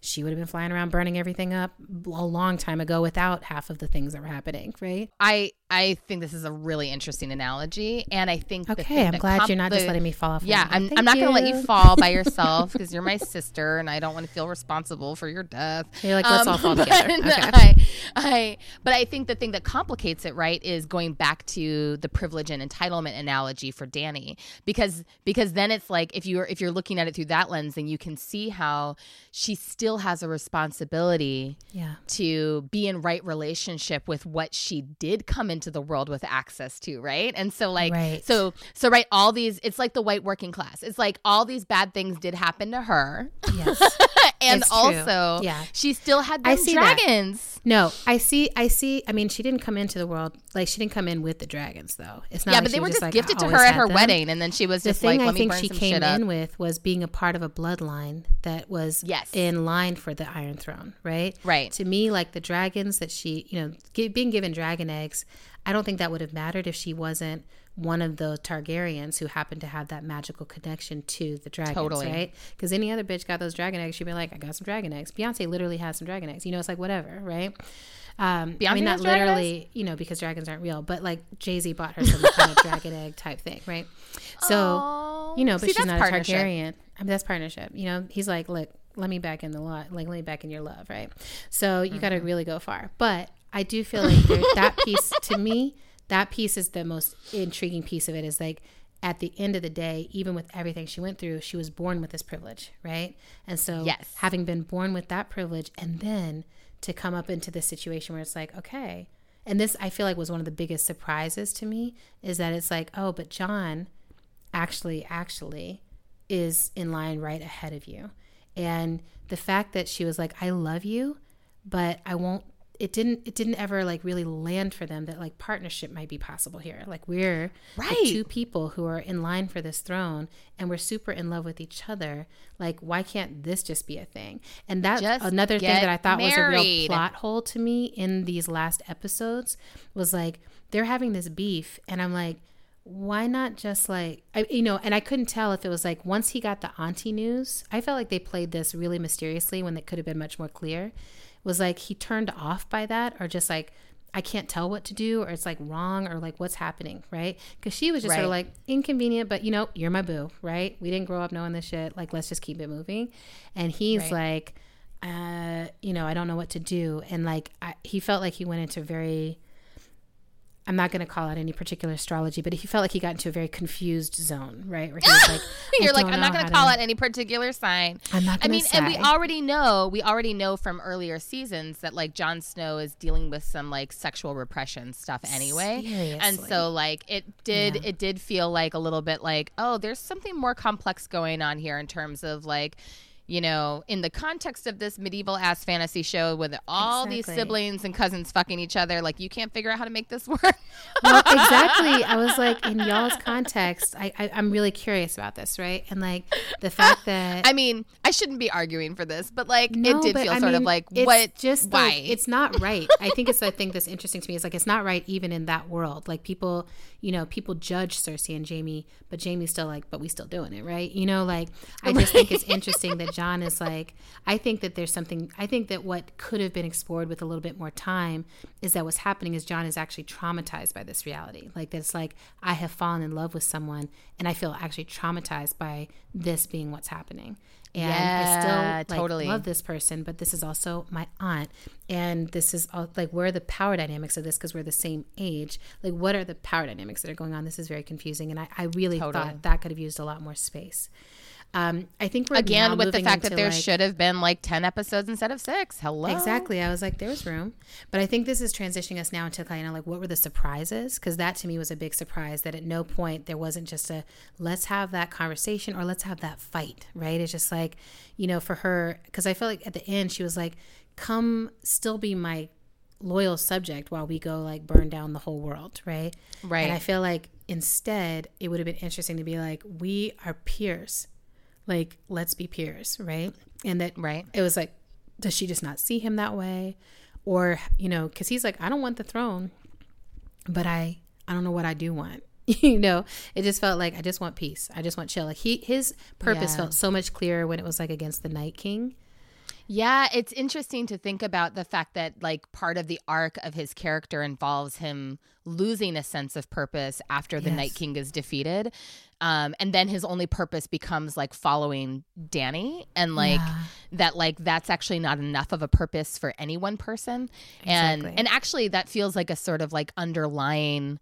she would have been flying around burning everything up a long time ago without half of the things that were happening, right? I I think this is a really interesting analogy, and I think okay. I'm glad comp- you're not just letting me fall off. Yeah, I'm, I'm not going to let you fall by yourself because you're my (laughs) sister, and I don't want to feel responsible for your death. You're like, let's um, all fall (laughs) together. (laughs) Okay. I, I, but I think the thing that complicates it, right, is going back to the privilege and entitlement analogy for Dany, because because then it's like if you're if you're looking at it through that lens, then you can see how she still has a responsibility, yeah. to be in right relationship with what she did come in into the world with access to, right? And so like right. so so right all these it's like the white working class. It's like all these bad things did happen to her. Yes. (laughs) and it's also true. yeah. she still had those dragons. That. No, I see I see I mean she didn't come into the world like she didn't come in with the dragons though. It's not Yeah, like but they were just, like, gifted to her at her them. wedding and then she was the just thing like I think she came in with was being a part of a bloodline that was yes. in line for the Iron Throne, right? Right. To me like the dragons that she, you know, being given dragon eggs I don't think that would have mattered if she wasn't one of the Targaryens who happened to have that magical connection to the dragons, totally. right? Because any other bitch got those dragon eggs, she'd be like, I got some dragon eggs. Beyonce literally has some dragon eggs. You know, it's like whatever, right? Um, Beyonce I mean, not literally, you know, because dragons aren't real, but like Jay Z bought her some kind of (laughs) dragon egg type thing, right? So, Aww. you know, but See, she's not a Targaryen. I mean, that's partnership. You know, he's like, look, let me back in the lot, like let me back in your love, right? So you mm-hmm. got to really go far. But I do feel like that piece to me, that piece is the most intriguing piece of it. Is like at the end of the day, even with everything she went through, she was born with this privilege, right? And so, yes. having been born with that privilege, and then to come up into this situation where it's like, okay, and this I feel like was one of the biggest surprises to me is that it's like, oh, but Jon, actually, actually is in line right ahead of you. And the fact that she was like, I love you, but I won't it didn't it didn't ever like really land for them that like partnership might be possible here like we're right. two people who are in line for this throne and we're super in love with each other like why can't this just be a thing and that's another thing that i thought married. was a real plot hole to me in these last episodes was like they're having this beef and i'm like why not just like I, you know and i couldn't tell if it was like once he got the auntie news i felt like they played this really mysteriously when it could have been much more clear was like he turned off by that or just like I can't tell what to do or it's like wrong or like what's happening, right? Because she was just right. sort of like inconvenient, but you know, you're my boo, right? We didn't grow up knowing this shit. Like, let's just keep it moving. And he's right. like, uh, you know, I don't know what to do. And like, I, he felt like he went into very I'm not going to call out any particular astrology, but he felt like he got into a very confused zone, right? Where he was like, (laughs) "You're like, I'm not going to call out any particular sign." I'm not. I mean, say. and we already know, we already know from earlier seasons that like Jon Snow is dealing with some like sexual repression stuff anyway, Seriously. and so like it did, yeah. it did feel like a little bit like, oh, there's something more complex going on here in terms of like you know, in the context of this medieval ass fantasy show with all exactly. these siblings and cousins fucking each other, like you can't figure out how to make this (laughs) work. well, exactly. I was like, in y'all's context, I, I am really curious about this, right? And like the fact (laughs) that I mean, I shouldn't be arguing for this, but like no, it did feel I sort mean, of like what just why like, it's not right. I think it's the thing that's interesting to me is like it's not right even in that world. Like people, you know, people judge Cersei and Jaime, but Jaime's still like, but we still doing it, right? You know, like I just think it's (laughs) interesting that Jon is like, I think that there's something, I think that what could have been explored with a little bit more time is that what's happening is Jon is actually traumatized by this reality. Like, that's like, I have fallen in love with someone and I feel actually traumatized by this being what's happening. And Yeah, I still like, totally. love this person, but this is also my aunt. And this is all, like, where are the power dynamics of this? Because we're the same age. Like, what are the power dynamics that are going on? This is very confusing. And I, I really Totally. thought that could have used a lot more space. Um, I think we're Again, with the fact that there like- should have been like 10 episodes instead of six. Hello. Exactly. I was like, there was room. But I think this is transitioning us now into kind of like, what were the surprises? Because that to me was a big surprise that at no point there wasn't just a let's have that conversation or let's have that fight, right? It's just like, you know, for her, because I felt like at the end she was like, come still be my loyal subject while we go like burn down the whole world, right? Right. And I feel like instead it would have been interesting to be like, we are peers. Like, let's be peers, right? And that Right. it was like, does she just not see him that way? Or, you know, because he's like, I don't want the throne, but I, I don't know what I do want. (laughs) you know, it just felt like I just want peace. I just want chill. Like he, his purpose Yeah. felt so much clearer when it was like against the Night King. Yeah, it's interesting to think about the fact that like part of the arc of his character involves him losing a sense of purpose after the Yes. Night King is defeated. Um, and then his only purpose becomes like following Dany and like Yeah. that like that's actually not enough of a purpose for any one person. And and actually that feels like a sort of like underlying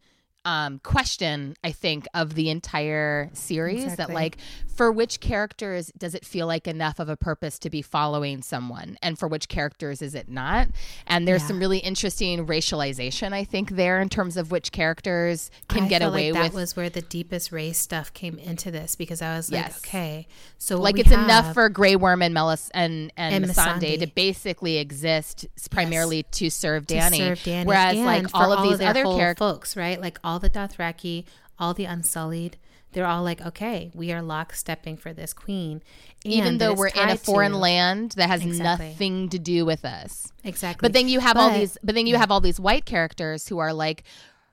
um, question, I think, of the entire series that, like, for which characters does it feel like enough of a purpose to be following someone, and for which characters is it not? And there's Yeah. some really interesting racialization, I think, there in terms of which characters can I get away like that with. was where the deepest race stuff came into this because I was like, Yes. okay, so like it's enough for Grey Worm and Melis and and, And Missandei. to basically exist primarily to serve to Dany. serve Dany. Whereas and like all of these other characters, folks, right? Like all the Dothraki, all the Unsullied, they're all like, okay, we are lockstepping for this queen, and even though we're in a foreign to- land that has Exactly. nothing to do with us. exactly. But then you have all these but then you have all these white characters who are like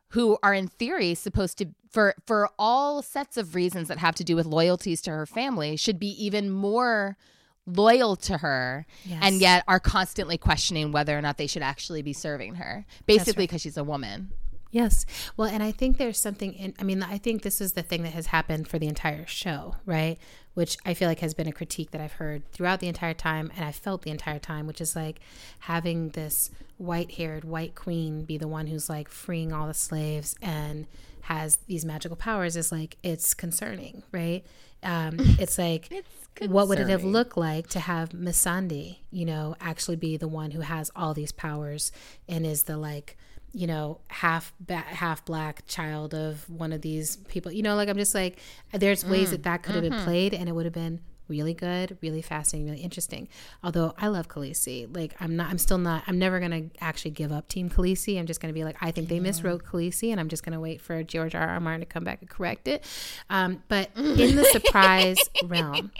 who are in theory supposed to for for all sets of reasons that have to do with loyalties to her family should be even more loyal to her Yes. and yet are constantly questioning whether or not they should actually be serving her basically because she's a woman Yes. Well, and I think there's something in, I mean, I think this is the thing that has happened for the entire show, right? Which I feel like has been a critique that I've heard throughout the entire time and I felt the entire time, which is like having this white haired white queen be the one who's like freeing all the slaves and has these magical powers is like, it's concerning, right? Um, (laughs) it's like, what would it have looked like to have Missandei, you know, actually be the one who has all these powers and is the like, you know, half ba- half black child of one of these people. You know, like I'm just like, there's ways that that could have been played, and it would have been really good, really fascinating, really interesting. Although I love Khaleesi, like I'm not, I'm still not, I'm never gonna actually give up Team Khaleesi. I'm just gonna be like, I think they miswrote Khaleesi, and I'm just gonna wait for George R. R. Martin to come back and correct it. Um, but (laughs) in the surprise realm.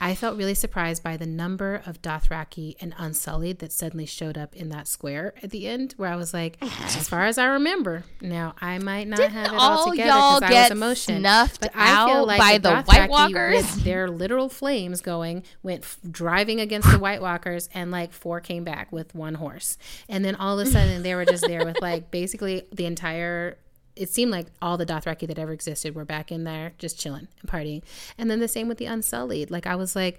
I felt really surprised by the number of Dothraki and Unsullied that suddenly showed up in that square at the end, where I was like, as far as I remember, now I might not have it all, all together because I was get emotion, snuffed but I feel like by the, the White Walkers? with their literal flames going went f- driving against the White Walkers, and like four came back with one horse, and then all of a sudden they were just there with like basically the entire it seemed like all the Dothraki that ever existed were back in there just chilling and partying. And then the same with the Unsullied. Like I was like,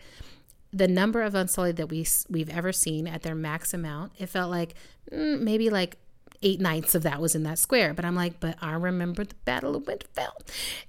the number of Unsullied that we we've ever seen at their max amount, it felt like mm, maybe like eight ninths of that was in that square. But I'm like, but I remember the Battle of Winterfell,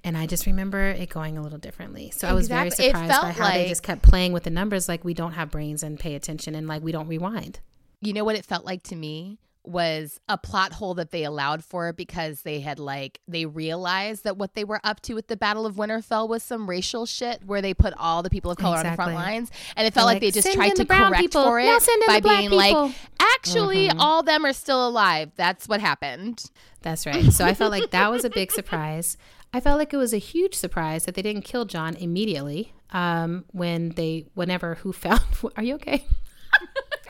and I just remember it going a little differently. So I was very surprised by how they just kept playing with the numbers. Like we don't have brains and pay attention, and like we don't rewind. you know what it felt like to me was a plot hole that they allowed for because they had like they realized that what they were up to with the Battle of Winterfell was some racial shit where they put all the people of color on the front lines and it felt They're like, they just tried to correct people. for Now it send in by the black being people." like actually all them are still alive that's what happened That's right. (laughs) So I felt like that was a big surprise. I felt like it was a huge surprise that they didn't kill Jon immediately um, when they, whenever who found. (laughs) Are you okay? (laughs)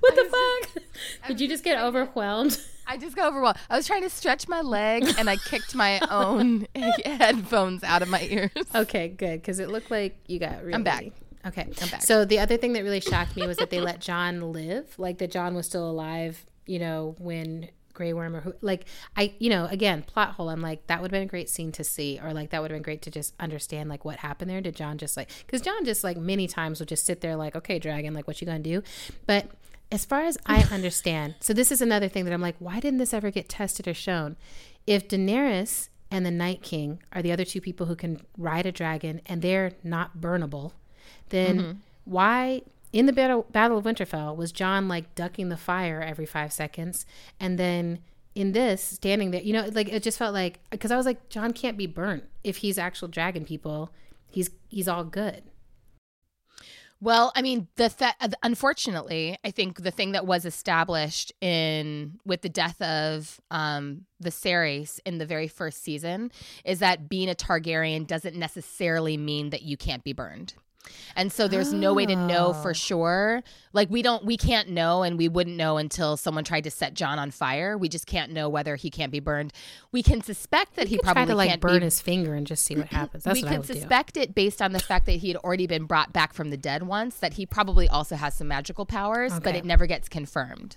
what the fuck? (laughs) (laughs) Did you just get overwhelmed? I just got overwhelmed. I was trying to stretch my leg and I kicked my (laughs) own headphones out of my ears. Okay, good because it looked like you got. Really, I'm back. Okay, I'm back. So the other thing that really shocked me was that they let Jon live, like that Jon was still alive. You know when Grey Worm or who, like I, you know, again plot hole. I'm like that would have been a great scene to see, or like that would have been great to just understand like what happened there. Did Jon just like because Jon just like many times would just sit there like, okay, dragon, like what you gonna do? But as far as I (laughs) understand, so this is another thing that I'm like, why didn't this ever get tested or shown? If Daenerys and the Night King are the other two people who can ride a dragon and they're not burnable, then Mm-hmm. why in the battle Battle of Winterfell was Jon like ducking the fire every five seconds, and then in this standing there, you know, like it just felt like because I was like, Jon can't be burnt if he's actual dragon people. He's he's all good. Well, I mean, the fa- unfortunately, I think the thing that was established in with the death of um, Viserys in the very first season is that being a Targaryen doesn't necessarily mean that you can't be burned. And so there's no way to know for ah. sure. Like we don't we can't know and we wouldn't know until someone tried to set Jon on fire. We just can't know whether he can't be burned. We can suspect that he He probably try to like can't burn be his finger and just see what happens. That's we what I can would do. suspect it based on the fact that he had already been brought back from the dead once, that he probably also has some magical powers, but it never gets confirmed.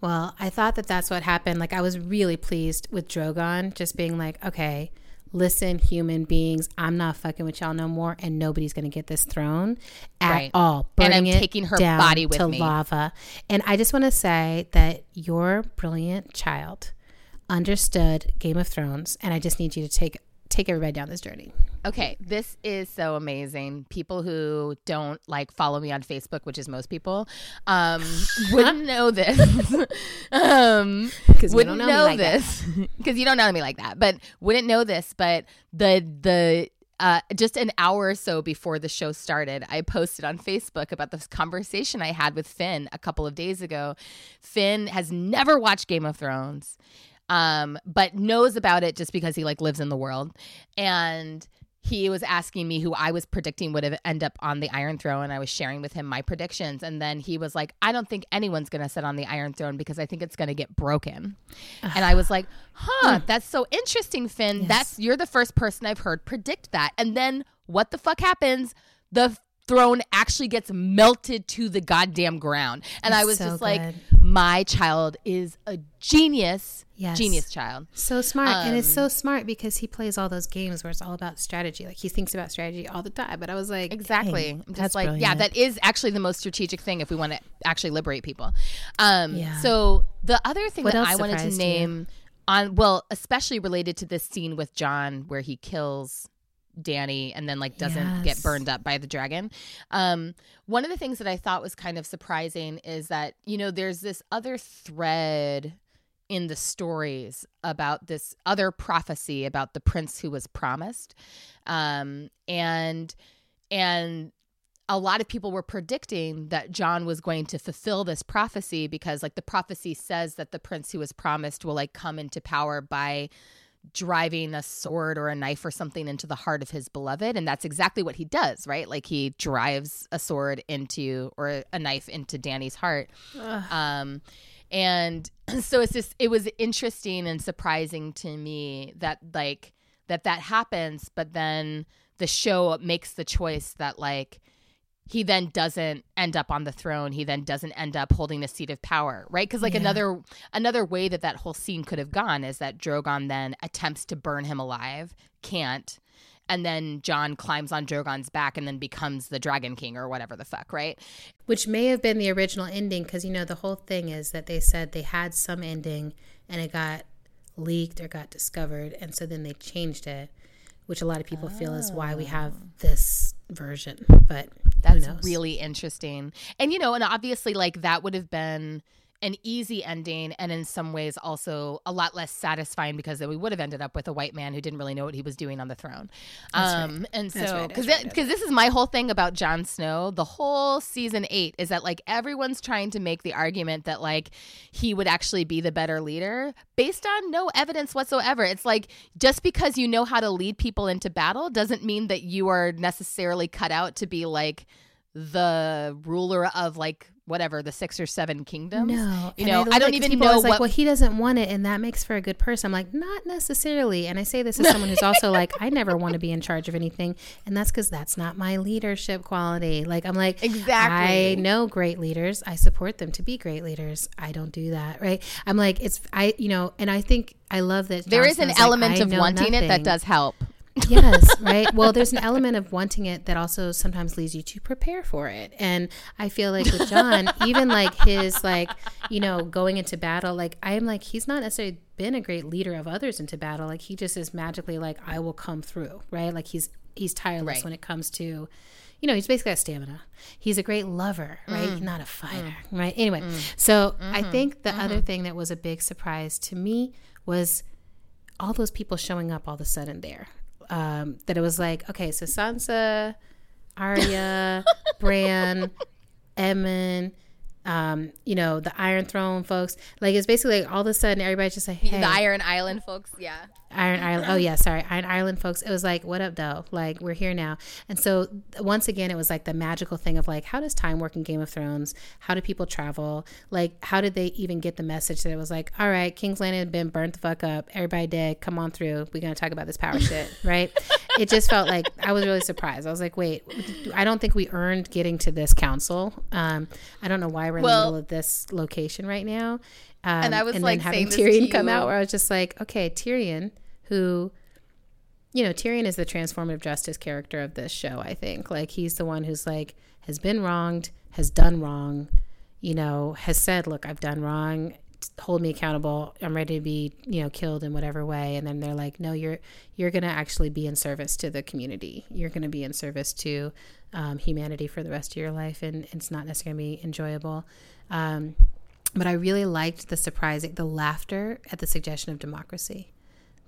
Well, I thought that that's what happened. Like, I was really pleased with Drogon just being like, okay, listen, human beings, I'm not fucking with y'all no more, and nobody's gonna get this throne at Right. all. And I'm taking her down body with to me. lava. And I just want to say that your brilliant child understood Game of Thrones, and I just need you to take take everybody down this journey. Okay, this is so amazing. People who don't like follow me on Facebook, which is most people, um, (laughs) (laughs) wouldn't know this. um, wouldn't don't know know, like this (laughs) because you don't know me like that. But wouldn't know this. But the the uh, just an hour or so before the show started, I posted on Facebook about this conversation I had with Finn a couple of days ago. Finn has never watched Game of Thrones, um, but knows about it just because he like lives in the world. And he was asking me who I was predicting would have end up on the Iron Throne, and I was sharing with him my predictions. And then he was like, "I don't think anyone's going to sit on the Iron Throne because I think it's going to get broken." and I was like, (sighs) "Huh, that's so interesting, Finn. That's you're the first person I've heard predict that." And then what the fuck happens? The throne actually gets melted to the goddamn ground, and I was so just like, good. "My child is a genius, Yes. genius child." So smart. and it's Um, so smart because he plays all those games where it's all about strategy. Like he thinks about strategy all the time. But I was like, Exactly. dang, I'm just that's like, yeah, that is actually the most strategic thing if we want to actually liberate people. Um, Yeah. So the other thing What that I wanted to surprised you? name on, well, especially related to this scene with Jon where he kills Dany and then like doesn't get burned up by the dragon. Um, one of the things that I thought was kind of surprising is that, you know, there's this other thread in the stories about this other prophecy about the prince who was promised. Um, and and a lot of people were predicting that Jon was going to fulfill this prophecy because like the prophecy says that the prince who was promised will like come into power by driving a sword or a knife or something into the heart of his beloved and that's exactly what he does right? Like he drives a sword into or a knife into Dany's heart. Um and (clears throat) so it's just it was interesting and surprising to me that like that that happens but then the show makes the choice that like he then doesn't end up on the throne he then doesn't end up holding a seat of power right because like Yeah. another another way that that whole scene could have gone is that drogon then attempts to burn him alive can't and then jon climbs on drogon's back and then becomes the dragon king or whatever the fuck right Which may have been the original ending because, you know, the whole thing is that they said they had some ending and it got leaked or got discovered. And so then they changed it, which a lot of people feel is why we have this version. But That's really interesting. And you know, and obviously like that would have been an easy ending and in some ways also a lot less satisfying because then we would have ended up with a white man who didn't really know what he was doing on the throne. um and so that's right, cuz this is my whole thing about Jon Snow, the whole season 8 is that like everyone's trying to make the argument that like he would actually be the better leader based on no evidence whatsoever. It's like just because you know how to lead people into battle doesn't mean that you are necessarily cut out to be like the ruler of like whatever the six or seven kingdoms. No, you know, look I don't even know as like, what. well, he doesn't want it, and that makes for a good person. I'm like, not necessarily. And I say this as someone who's (laughs) also like, I never want to be in charge of anything, and that's because that's not my leadership quality. Like, I'm like, Exactly. I know great leaders. I support them to be great leaders. I don't do that, right? I'm like, it's I, you know, and I think I love that there is an like, element of wanting it that does help. Yes, right. Well, there's an element of wanting it that also sometimes leads you to prepare for it. And I feel like with Jon, even like his like, you know, going into battle, like I'm like he's not necessarily been a great leader of others into battle. Like he just is magically like I will come through, right? Like he's he's tireless Right. when it comes to you know, he's basically got stamina. He's a great lover, right? Mm. Not a mm. fighter, right? Anyway, mm. so I mm-hmm. think the other mm-hmm. thing that was a big surprise to me was all those people showing up all of a sudden there. Um, that it was like, okay, so Sansa, Arya, Bran, (laughs) Emmon, um, you know, the Iron Throne folks. Like it's basically like all of a sudden everybody's just like, hey, The Iron Island folks, yeah. Iron Island. Oh yeah, sorry, Iron Island folks. It was like, what up, though? Like we're here now. And so once again, it was like the magical thing of like, how does time work in Game of Thrones? How do people travel? Like, how did they even get the message that it was like, all right, King's Landing had been burnt the fuck up. Everybody dead. Come on through. We're gonna talk about this power shit, (laughs) right? It just felt like I was really surprised. I was like, wait, I don't think we earned getting to this council. Um, I don't know why we're in Well- the middle of this location right now. Um, And I was, and like, then having saying this to Tyrion come out where I was just like, okay, Tyrion, who, you know, Tyrion is the transformative justice character of this show, I think. Like, he's the one who's like, has been wronged, has done wrong, you know, has said, look, I've done wrong, hold me accountable. I'm ready to be, you know, killed in whatever way. And then they're like, no, you're, you're going to actually be in service to the community. You're going to be in service to um, humanity for the rest of your life. And it's not necessarily going to be enjoyable. Um, but I really liked the surprising, the laughter at the suggestion of democracy.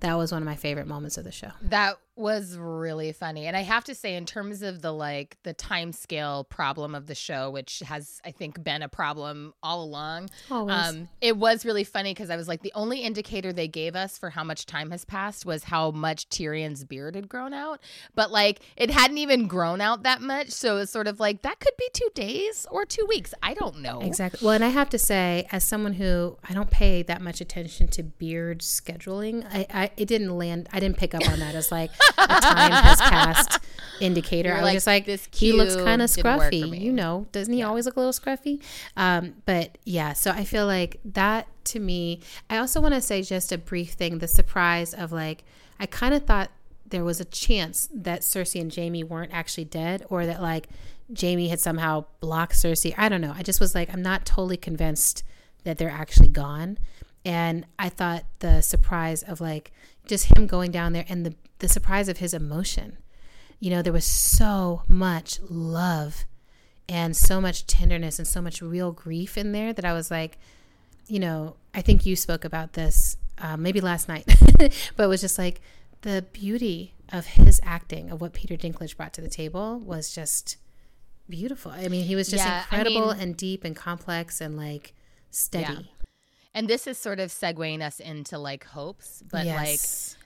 That was one of my favorite moments of the show. That was really funny. And I have to say, in terms of the like the time scale problem of the show, which has I think been a problem all along. Always. Um, it was really funny because I was like, the only indicator they gave us for how much time has passed was how much Tyrion's beard had grown out. But like it hadn't even grown out that much. So it's sort of like that could be two days or two weeks. I don't know. Exactly. Well, and I have to say, as someone who I don't pay that much attention to beard scheduling, I, I it didn't land. I didn't pick up on that as like (laughs) a time has passed indicator. You're I was like, just like, "This he looks kind of didn't work for scruffy. You know, doesn't he always look a little scruffy? Um, but yeah, so I feel like that to me. I also want to say just a brief thing: the surprise of like, I kind of thought there was a chance that Cersei and Jaime weren't actually dead, or that like Jaime had somehow blocked Cersei. I don't know. I just was like, I'm not totally convinced that they're actually gone. And I thought the surprise of like just him going down there and the, the surprise of his emotion. You know, there was so much love and so much tenderness and so much real grief in there that I was like, you know, I think you spoke about this uh, maybe last night, (laughs) but it was just like the beauty of his acting, of what Peter Dinklage brought to the table was just beautiful. I mean, he was just Yeah, I incredible mean- and deep and complex and like steady. Yeah. And this is sort of segueing us into like hopes, but like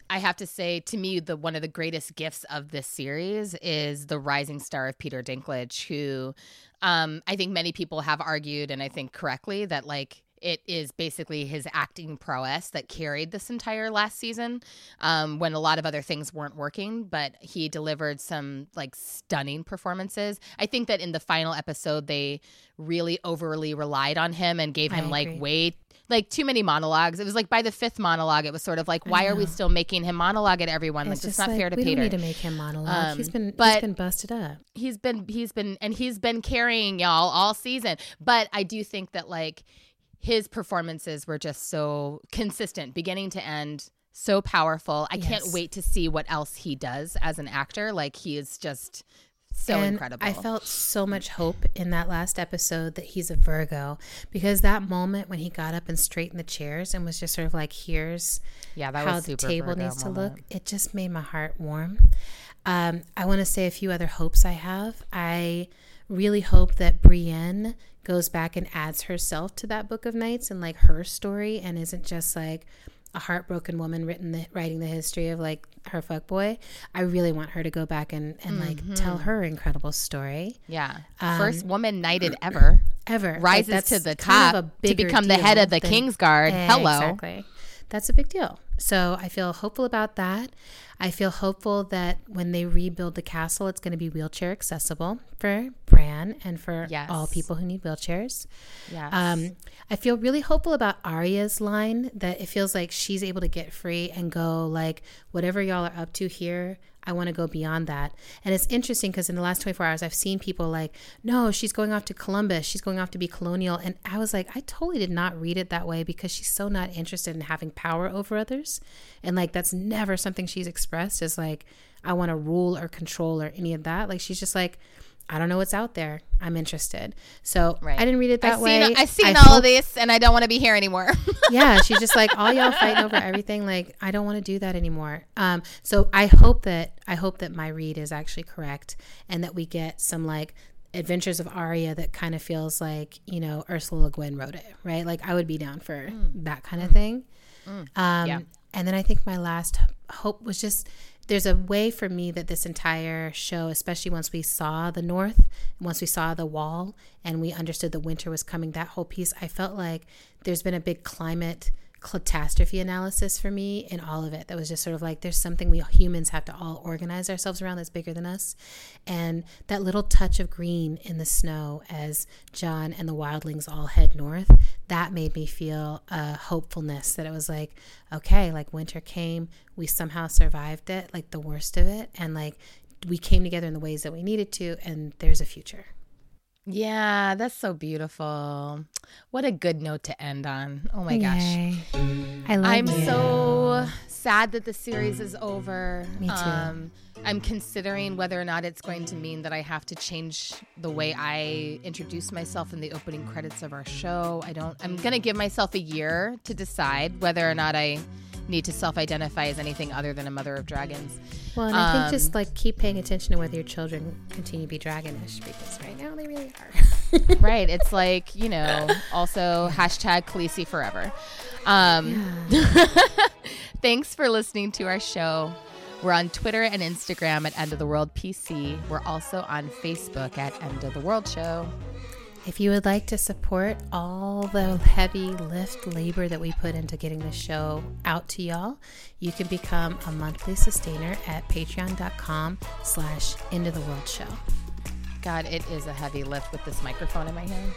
I have to say, to me, the one of the greatest gifts of this series is the rising star of Peter Dinklage, who um, I think many people have argued, and I think correctly, that like it is basically his acting prowess that carried this entire last season um, when a lot of other things weren't working. But he delivered some like stunning performances. I think that in the final episode, they really overly relied on him and gave him like way like too many monologues. It was like by the fifth monologue, it was sort of like, why are we still making him monologue at everyone? Like It's that's just not like, fair to we Peter. don't need to make him monologue. He's been he's but- been busted up. he's been he's been and he's been carrying y'all all season. But I do think that like his performances were just so consistent, beginning to end. So powerful. I can't wait to see what else he does as an actor. Like he is just so and incredible. I felt so much hope in that last episode that he's a Virgo because that moment when he got up and straightened the chairs and was just sort of like, here's yeah, that how the table Virgo needs to look, it just made my heart warm. Um, I want to say a few other hopes I have. I really hope that Brienne goes back and adds herself to that book of knights and like her story and isn't just like a heartbroken woman written the, writing the history of like her fuck boy. I really want her to go back and, and like tell her incredible story. Yeah. Um, First woman knighted (clears throat) ever. Ever Like, Rises that's to the kind top of to become the head of the than- King's Guard. Hello. Exactly. That's a big deal. So I feel hopeful about that. I feel hopeful that when they rebuild the castle, it's going to be wheelchair accessible for Bran and for Yes. all people who need wheelchairs. Yes. Um, I feel really hopeful about Arya's line that it feels like she's able to get free and go like whatever y'all are up to here. I want to go beyond that. And it's interesting because in the last 24 hours, I've seen people like, no, she's going off to Columbus. She's going off to be colonial. And I was like, I totally did not read it that way because she's so not interested in having power over others. And like, that's never something she's expressed as like, I want to rule or control or any of that. Like, she's just like, I don't know what's out there. I'm interested. So Right. I didn't read it that I've way. seen, I've seen I all of this and I don't want to be here anymore. (laughs) yeah, she's just like all y'all fighting over everything. Like I don't want to do that anymore. Um, so I hope that I hope that my read is actually correct and that we get some like adventures of Arya that kind of feels like you know Ursula Le Guin wrote it, right? Like I would be down for that kind of thing. Um, Yeah. And then I think my last hope was just there's a way for me that this entire show, especially once we saw the North, once we saw the wall, and we understood the winter was coming, that whole piece, I felt like there's been a big climate catastrophe analysis for me in all of it. That was just sort of like there's something we humans have to all organize ourselves around that's bigger than us. And that little touch of green in the snow as Jon and the wildlings all head north, that made me feel a hopefulness that it was like, okay, like winter came, we somehow survived it, like the worst of it, and like we came together in the ways that we needed to, and there's a future. Yeah, that's so beautiful. What a good note to end on. Oh my gosh. I love I'm you. so sad that the series is over. Me too. Um, I'm considering whether or not it's going to mean that I have to change the way I introduce myself in the opening credits of our show. I don't. I'm going to give myself a year to decide whether or not I need to self-identify as anything other than a mother of dragons. Well, and I think Um, just like keep paying attention to whether your children continue to be dragonish because right now they really are. (laughs) right. (laughs) It's like, you know, also hashtag Khaleesi forever. Um, (laughs) thanks for listening to our show. We're on Twitter and Instagram at End of the World PC. We're also on Facebook at End of the World Show. If you would like to support all the heavy lift labor that we put into getting the show out to y'all, you can become a monthly sustainer at patreon.com slash end of the world show. God, it is a heavy lift with this microphone in my hand.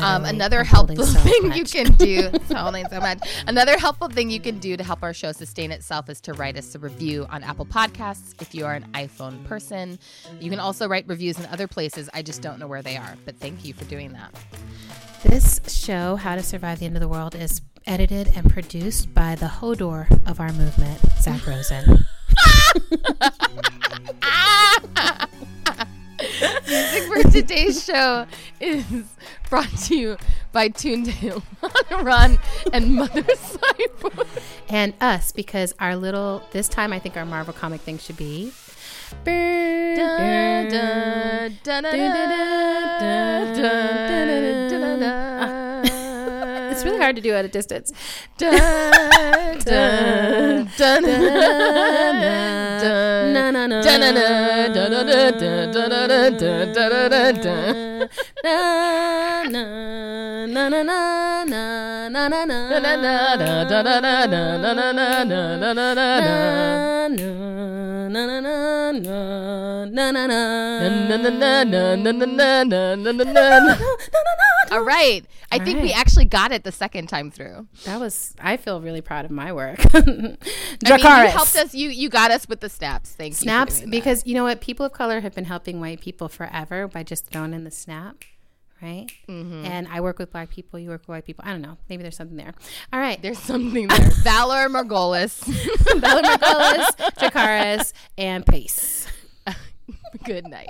Um, another I'm helpful so (laughs) thing much. you can do, (laughs) holding so much. Another helpful thing you can do to help our show sustain itself is to write us a review on Apple Podcasts if you are an iPhone person. You can also write reviews in other places. I just don't know where they are, but thank you for doing that. This show, How to Survive the End of the World, is edited and produced by the Hodor of our movement, Zak Rosen. (laughs) Music for today's show is brought to you by Tunde Olaniran, and Mother Cyber. and us because our little this time I think our Marvel comic thing should be hard to do at a distance. All right. I think we actually got it the second time through. That was I feel really proud of my work. I mean, you helped us you you got us with the snaps. Thank snaps, you. Snaps because you know what people of color have been helping white people forever by just throwing in the snaps snap right Mm-hmm. and i work with black people you work with white people i don't know maybe there's something there all right there's something there. (laughs) Valor Margolis. (laughs) Bella Margolis, Dracarys, and Pace. (laughs) Good night.